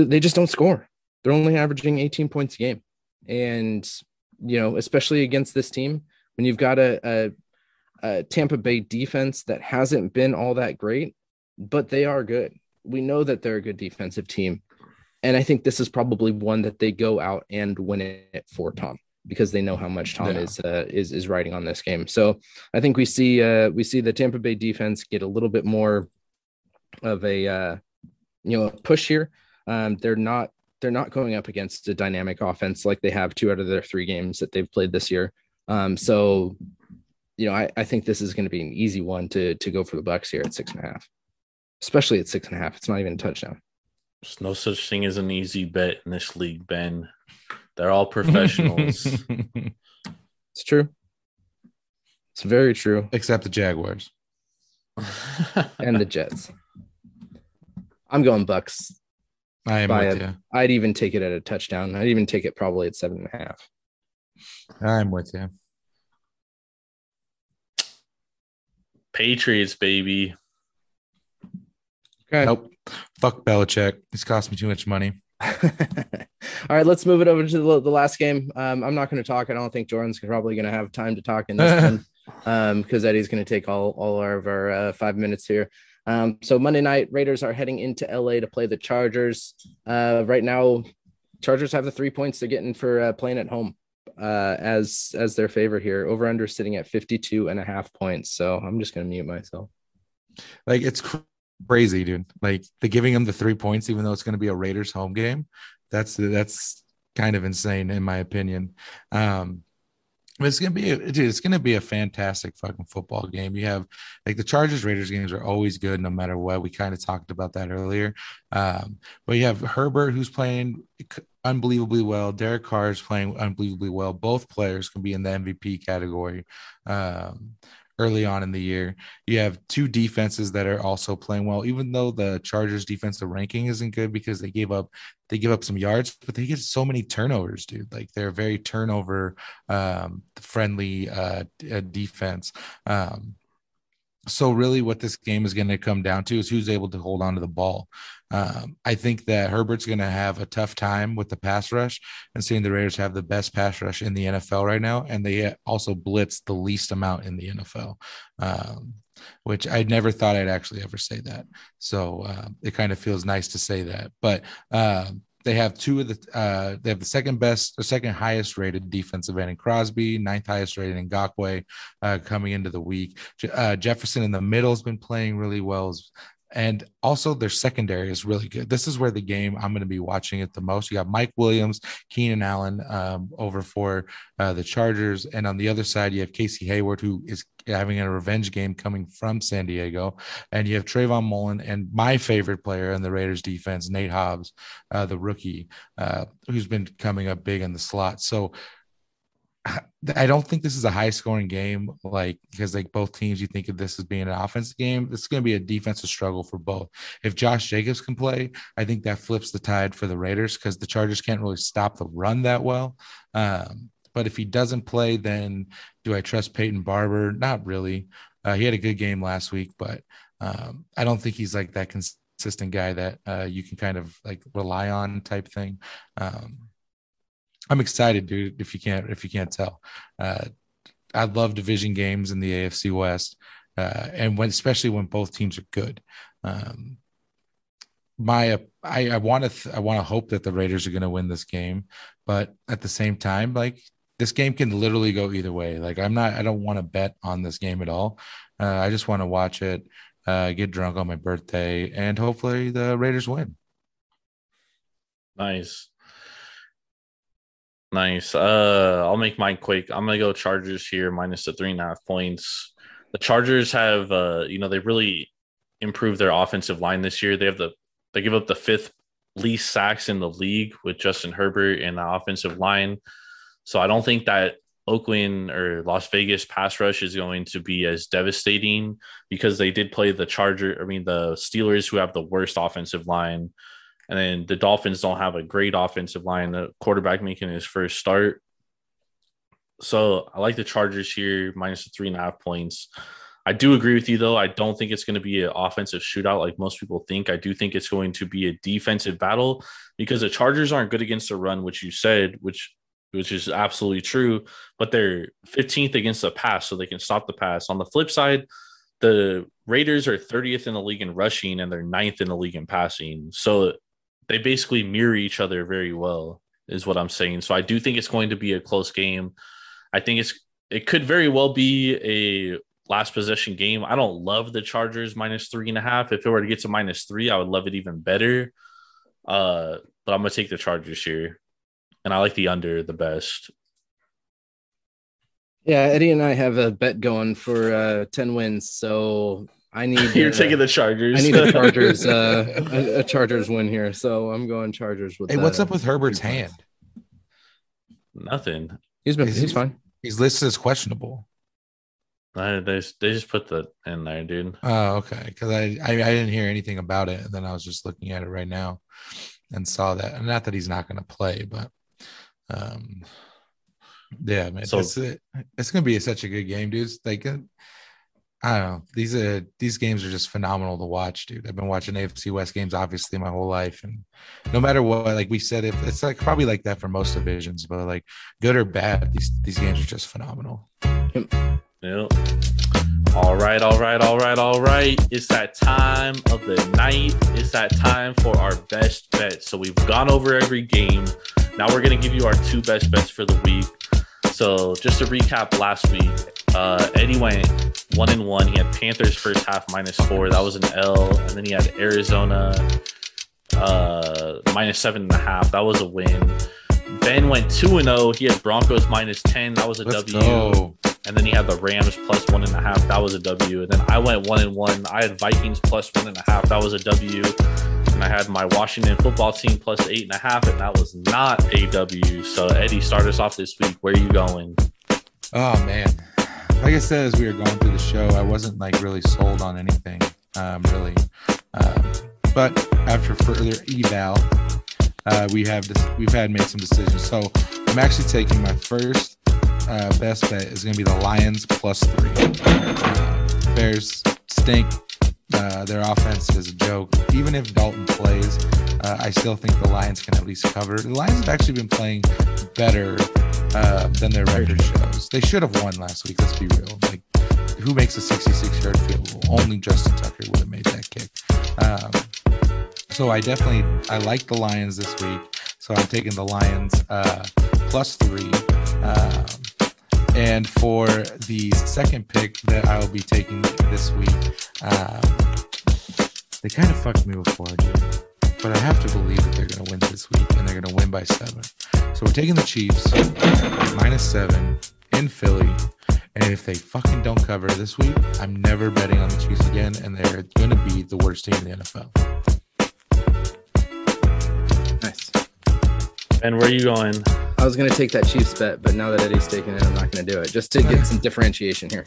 they just don't score. They're only averaging 18 points a game. And, you know, especially against this team, when you've got a, a, a, Tampa Bay defense that hasn't been all that great, but they are good. We know that they're a good defensive team. And I think this is probably one that they go out and win it for Tom because they know how much Tom yeah. is uh, is is riding on this game. So I think we see uh, we see the Tampa Bay defense get a little bit more of a uh, you know a push here. Um, they're not they're not going up against a dynamic offense like they have two out of their three games that they've played this year. Um, so, you know, I, I think this is going to be an easy one to to go for the Bucks here at six and a half, especially at six and a half. It's not even a touchdown. There's no such thing as an easy bet in this league, Ben. They're all professionals. it's true. It's very true. Except the Jaguars and the Jets. I'm going Bucks I am with a, you. I'd even take it at a touchdown. I'd even take it probably at seven and a half. I'm with you. Patriots, baby. Okay. Nope. Fuck Belichick. This cost me too much money. All right, let's move it over to the, the last game. Um, I'm not going to talk. I don't think Jordan's probably going to have time to talk in this one because um, Eddie's going to take all all of our uh, five minutes here. Um, so Monday night, Raiders are heading into LA to play the Chargers. Uh, right now, Chargers have the three points they're getting for uh, playing at home uh, as as their favorite here. Over under sitting at 52 and a half points. So I'm just gonna mute myself. Like it's crazy, dude. Like they're giving them the three points, even though it's gonna be a Raiders home game. That's that's kind of insane in my opinion. Um, it's gonna be a, dude, it's gonna be a fantastic fucking football game. You have like the Chargers Raiders games are always good no matter what. We kind of talked about that earlier. Um, but you have Herbert who's playing unbelievably well. Derek Carr is playing unbelievably well. Both players can be in the MVP category. Um, early on in the year. You have two defenses that are also playing well, even though the Chargers defensive ranking isn't good because they gave up they give up some yards, but they get so many turnovers, dude. Like they're very turnover um, friendly uh, uh defense. Um, so really what this game is going to come down to is who's able to hold on to the ball um, i think that herbert's going to have a tough time with the pass rush and seeing the raiders have the best pass rush in the nfl right now and they also blitz the least amount in the nfl um, which i never thought i'd actually ever say that so uh, it kind of feels nice to say that but um, they have two of the uh, they have the second best the second highest rated defensive end in Crosby, ninth highest rated in Ngakoue uh, coming into the week. Uh, Jefferson in the middle has been playing really well. And also their secondary is really good. This is where the game I'm going to be watching it the most. You got Mike Williams, Keenan Allen um, over for uh, the Chargers, and on the other side you have Casey Hayward, who is having a revenge game coming from San Diego, and you have Trayvon Mullen and my favorite player in the Raiders defense, Nate Hobbs, uh, the rookie, uh, who's been coming up big in the slot. So I don't think this is a high scoring game, like because like both teams, you think of this as being an offensive game. It's going to be a defensive struggle for both. If Josh Jacobs can play, I think that flips the tide for the Raiders because the Chargers can't really stop the run that well. Um, but if he doesn't play, then do I trust Peyton Barber? Not really. Uh, he had a good game last week, but um, I don't think he's like that consistent guy that uh, you can kind of like rely on type thing. Um, I'm excited, dude. If you can't, if you can't tell, uh, I love division games in the AFC West, uh, and when especially when both teams are good. Um, my I, want to th- I want to hope that the Raiders are going to win this game, but at the same time, like this game can literally go either way. Like I'm not I don't want to bet on this game at all. Uh, I just want to watch it, uh, get drunk on my birthday, and hopefully the Raiders win. Nice. Nice. Uh, I'll make mine quick. I'm gonna go Chargers here, minus the three and a half points. The Chargers have, uh, you know, they really improved their offensive line this year. They have the, they give up the fifth least sacks in the league with Justin Herbert and the offensive line. So I don't think that Oakland or Las Vegas pass rush is going to be as devastating because they did play the Charger. I mean, the Steelers who have the worst offensive line. And then the Dolphins don't have a great offensive line. The quarterback making his first start. So I like the Chargers here, minus the three and a half points. I do agree with you, though. I don't think it's going to be an offensive shootout like most people think. I do think it's going to be a defensive battle because the Chargers aren't good against the run, which you said, which which is absolutely true. But they're 15th against the pass, so they can stop the pass. On the flip side, the Raiders are 30th in the league in rushing and they're ninth in the league in passing. So they basically mirror each other very well, is what I'm saying. So I do think it's going to be a close game. I think it's it could very well be a last possession game. I don't love the Chargers minus three and a half. If it were to get to minus three, I would love it even better. Uh, but I'm gonna take the Chargers here, and I like the under the best. Yeah, Eddie and I have a bet going for uh, ten wins, so I need. You're uh, taking the Chargers. I need a Chargers, uh, a, a Chargers win here, so I'm going Chargers with. Hey, what's uh, up with Herbert's hand? Nothing. He's been. Is He's fine. He's listed as questionable. I, they they just put that in there, dude. Oh, okay. Because I, I I didn't hear anything about it, and then I was just looking at it right now, and saw that. And not that he's not going to play, but um, yeah, man, So- it's. It's going to be such a good game, dude. It's Like, uh, I don't know. These are these games are just phenomenal to watch, dude. I've been watching AFC West games obviously my whole life, and no matter what, like we said, if it's like probably like that for most divisions, but like good or bad, these these games are just phenomenal. Yep. All right, all right, all right, all right. It's that time of the night. It's that time for our best bets. So we've gone over every game. Now we're gonna give you our two best bets for the week. So just to recap last week, uh, Eddie went one and one. He had Panthers first half minus four. That was an L, and then he had Arizona uh, minus seven and a half. That was a win. Ben went two and zero. He had Broncos minus ten. That was a Let's W go. and then he had the Rams plus one and a half. That was a W. And then I went one and one. I had Vikings plus one and a half. That was a W. And I had my Washington football team plus eight and a half, and that was not a W. So Eddie, start us off this week. Where are you going? Oh man, like I said, as we were going through the show, I wasn't like really sold on anything, um, really. Um, but after further eval, uh, we have this, we've had made some decisions. So I'm actually taking my first uh, best bet is going to be the Lions plus three. Uh, Bears stink. Uh, their offense is a joke. Even if Dalton plays, uh, I still think the Lions can at least cover. The Lions have actually been playing better uh, than their record shows. They should have won last week. Let's be real. Like, who makes a 66 yard field goal? Only Justin Tucker would have made that kick. Um, so I definitely I like the Lions this week. So I'm taking the Lions uh, plus three. Um, and for the second pick that I will be taking this week, um, they kind of fucked me before, dude. But I have to believe that they're going to win this week, and they're going to win by seven. So we're taking the Chiefs minus seven in Philly. And if they fucking don't cover this week, I'm never betting on the Chiefs again, and they're going to be the worst team in the NFL. Nice. And where are you going? I was gonna take that Chiefs bet, but now that Eddie's taking it, I'm not gonna do it. Just to get some differentiation here.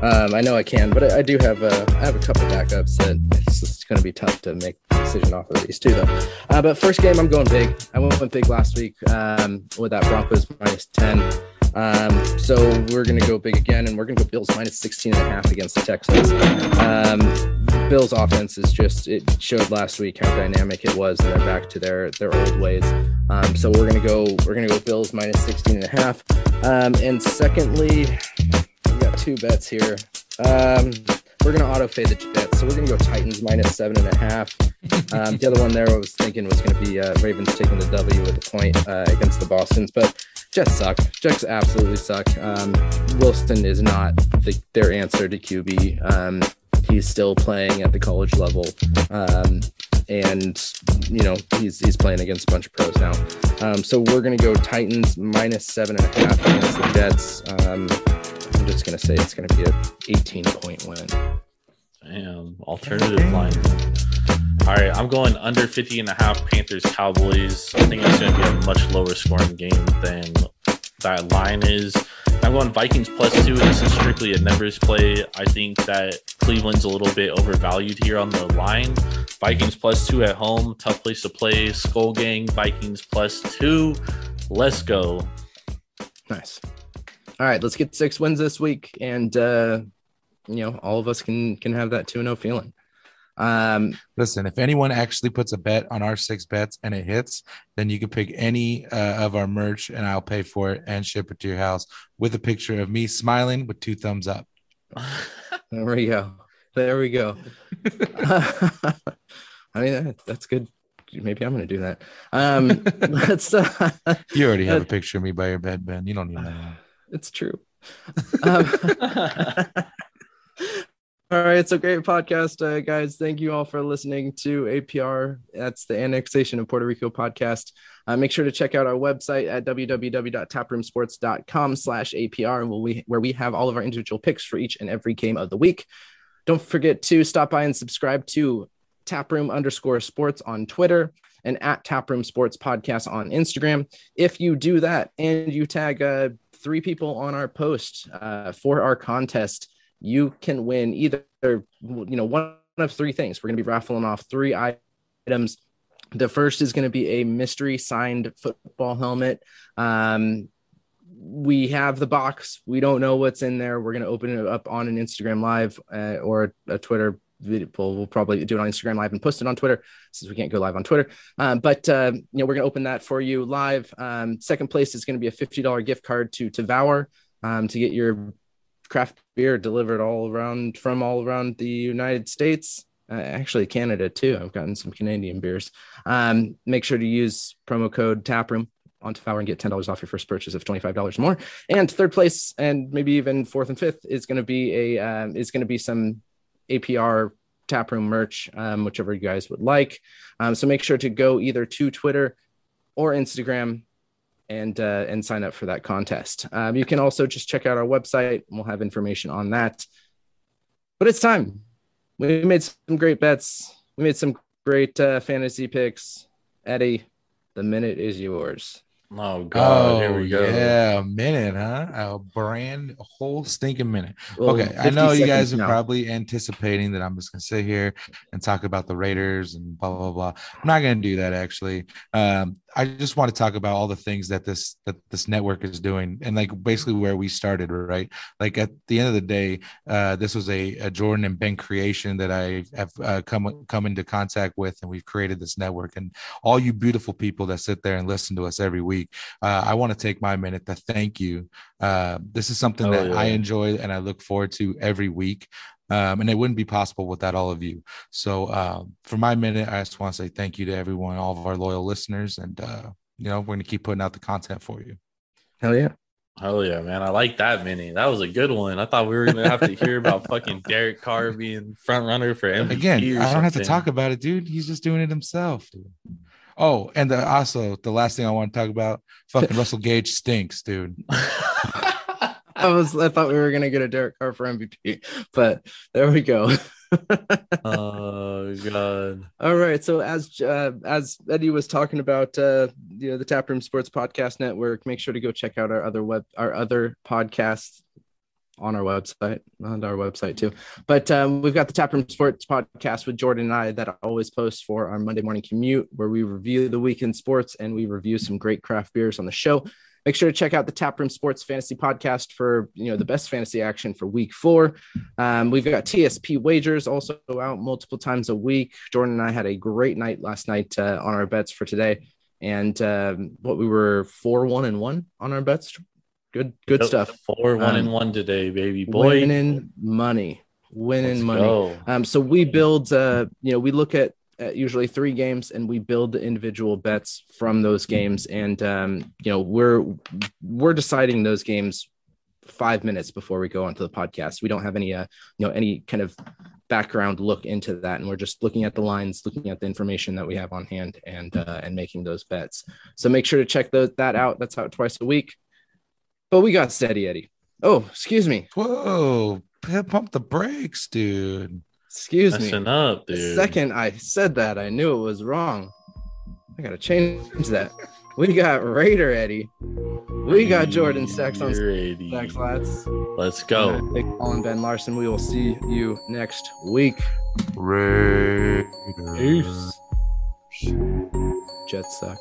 Um, I know I can, but I, I do have a I have a couple backups that it's just gonna be tough to make a decision off of these two though. Uh, but first game, I'm going big. I went went big last week um, with that Broncos minus ten. Um, so we're gonna go big again, and we're gonna go Bills minus 16 and a half against the Texans. Um, Bills offense is just it showed last week how dynamic it was, and they're back to their their old ways. Um, so we're gonna go we're gonna go Bills minus 16 and a half. Um, and secondly, we got two bets here. Um, we're gonna auto fade the Jets, so we're gonna go Titans minus seven and a half. Um, the other one there I was thinking was gonna be uh, Ravens taking the W with a point uh, against the Boston's, but Jets suck. Jets absolutely suck. Um, Wilson is not the, their answer to QB. Um, he's still playing at the college level. Um, and you know he's he's playing against a bunch of pros now. Um, so we're gonna go Titans minus seven and a half against the Jets. Um, I'm just gonna say it's gonna be a 18 point win. Damn, alternative line. All right, I'm going under 50 and a half Panthers Cowboys. I think it's going to be a much lower scoring game than that line is. I'm going Vikings plus two. This is strictly a numbers play. I think that Cleveland's a little bit overvalued here on the line. Vikings plus two at home, tough place to play. Skull Gang, Vikings plus two. Let's go. Nice. All right, let's get six wins this week, and uh, you know all of us can can have that two zero feeling. Um, Listen, if anyone actually puts a bet on our six bets and it hits, then you can pick any uh, of our merch and I'll pay for it and ship it to your house with a picture of me smiling with two thumbs up. there we go. There we go. I mean, that, that's good. Maybe I'm going to do that. Um, let's. Uh, You already have a picture of me by your bed, Ben. You don't need that. it's true. Um, all right, it's a great podcast, uh, guys. Thank you all for listening to APR. That's the Annexation of Puerto Rico podcast. Uh, make sure to check out our website at www.taproomsports.com slash APR, and we, where we have all of our individual picks for each and every game of the week. Don't forget to stop by and subscribe to Taproom underscore sports on Twitter and at Taproom Sports Podcast on Instagram. If you do that and you tag uh, three people on our post uh, for our contest, you can win either you know one of three things. We're going to be raffling off three items. The first is going to be a mystery signed football helmet. Um, we have the box. We don't know what's in there. We're going to open it up on an Instagram live uh, or a, Twitter video. We'll, probably do it on Instagram live and post it on Twitter since we can't go live on Twitter. Um, but uh, you know, we're going to open that for you live. Um, second place is going to be a fifty dollar gift card to Tavour um, to get your craft beer delivered all around from all around the United States. Uh, actually, Canada too. I've gotten some Canadian beers. Um, make sure to use promo code Taproom on Tavour and get ten dollars off your first purchase of twenty five dollars more. And third place, and maybe even fourth and fifth, is going to be a um, is going to be some APR Taproom merch, um, whichever you guys would like. Um, so make sure to go either to Twitter or Instagram and uh, and sign up for that contest. Um, you can also just check out our website. We'll have information on that. But it's time. We made some great bets. We made some great uh, fantasy picks. Eddie, the minute is yours. Oh god, here we go. Yeah, a minute, huh? A brand a whole stinking minute. Well, okay, I know you guys seconds are now. probably anticipating that I'm just gonna sit here and talk about the Raiders and blah blah blah. I'm not gonna do that actually. Um, I just want to talk about all the things that this that this network is doing and like basically where we started, right? Like at the end of the day, uh, this was a, a Jordan and Ben creation that I have uh, come come into contact with, and we've created this network. And all you beautiful people that sit there and listen to us every week, uh, I want to take my minute to thank you. Uh, this is something Oh, that I enjoy and I look forward to every week. Um, and it wouldn't be possible without all of you. So, um, for my minute, I just want to say thank you to everyone, all of our loyal listeners, and uh, you know we're going to keep putting out the content for you. Hell yeah. Hell yeah, man. I like that mini. That was a good one. I thought we were gonna have to hear about fucking Derek Carr being front runner for MVP. Again, I don't have to talk about it, dude. He's just doing it himself. Dude. Oh, and the, also the last thing I want to talk about, fucking Russell Gage stinks, dude. I was I thought we were gonna get a Derek Carr for MVP, but there we go. oh god. All right. So as uh, as Eddie was talking about, uh, you know, the Taproom Sports Podcast Network, make sure to go check out our other web our other podcasts on our website, on our website too. But um, we've got the Taproom Sports Podcast with Jordan and I that I always post for our Monday morning commute, where we review the weekend sports and we review some great craft beers on the show. Make sure to check out the Taproom Sports Fantasy Podcast for you know the best fantasy action for Week Four. Um, we've got TSP wagers also out multiple times a week. Jordan and I had a great night last night uh, on our bets for today, and um, what we were four one and one on our bets. Good, good stuff. Four one Um, and one today, baby boy. Winning money, winning Let's money. go. Um, so we build, uh, you know, we look at usually three games and we build the individual bets from those games. And, um, you know, we're, we're deciding those games five minutes before we go onto the podcast. We don't have any, uh, you know, any kind of background look into that. And we're just looking at the lines, looking at the information that we have on hand and, uh, and making those bets. So make sure to check those, that out. That's out twice a week. But we got steady Eddie. Oh, excuse me. Whoa, pump the brakes, dude. Excuse me. Messing up, The second I said that, I knew it was wrong. I gotta change that. We got Raider Eddie. We got Jordan Sex on Ready. Sex Lads. Let's go. Big Paul and Ben Larson. We will see you next week. Raiders. Jets suck.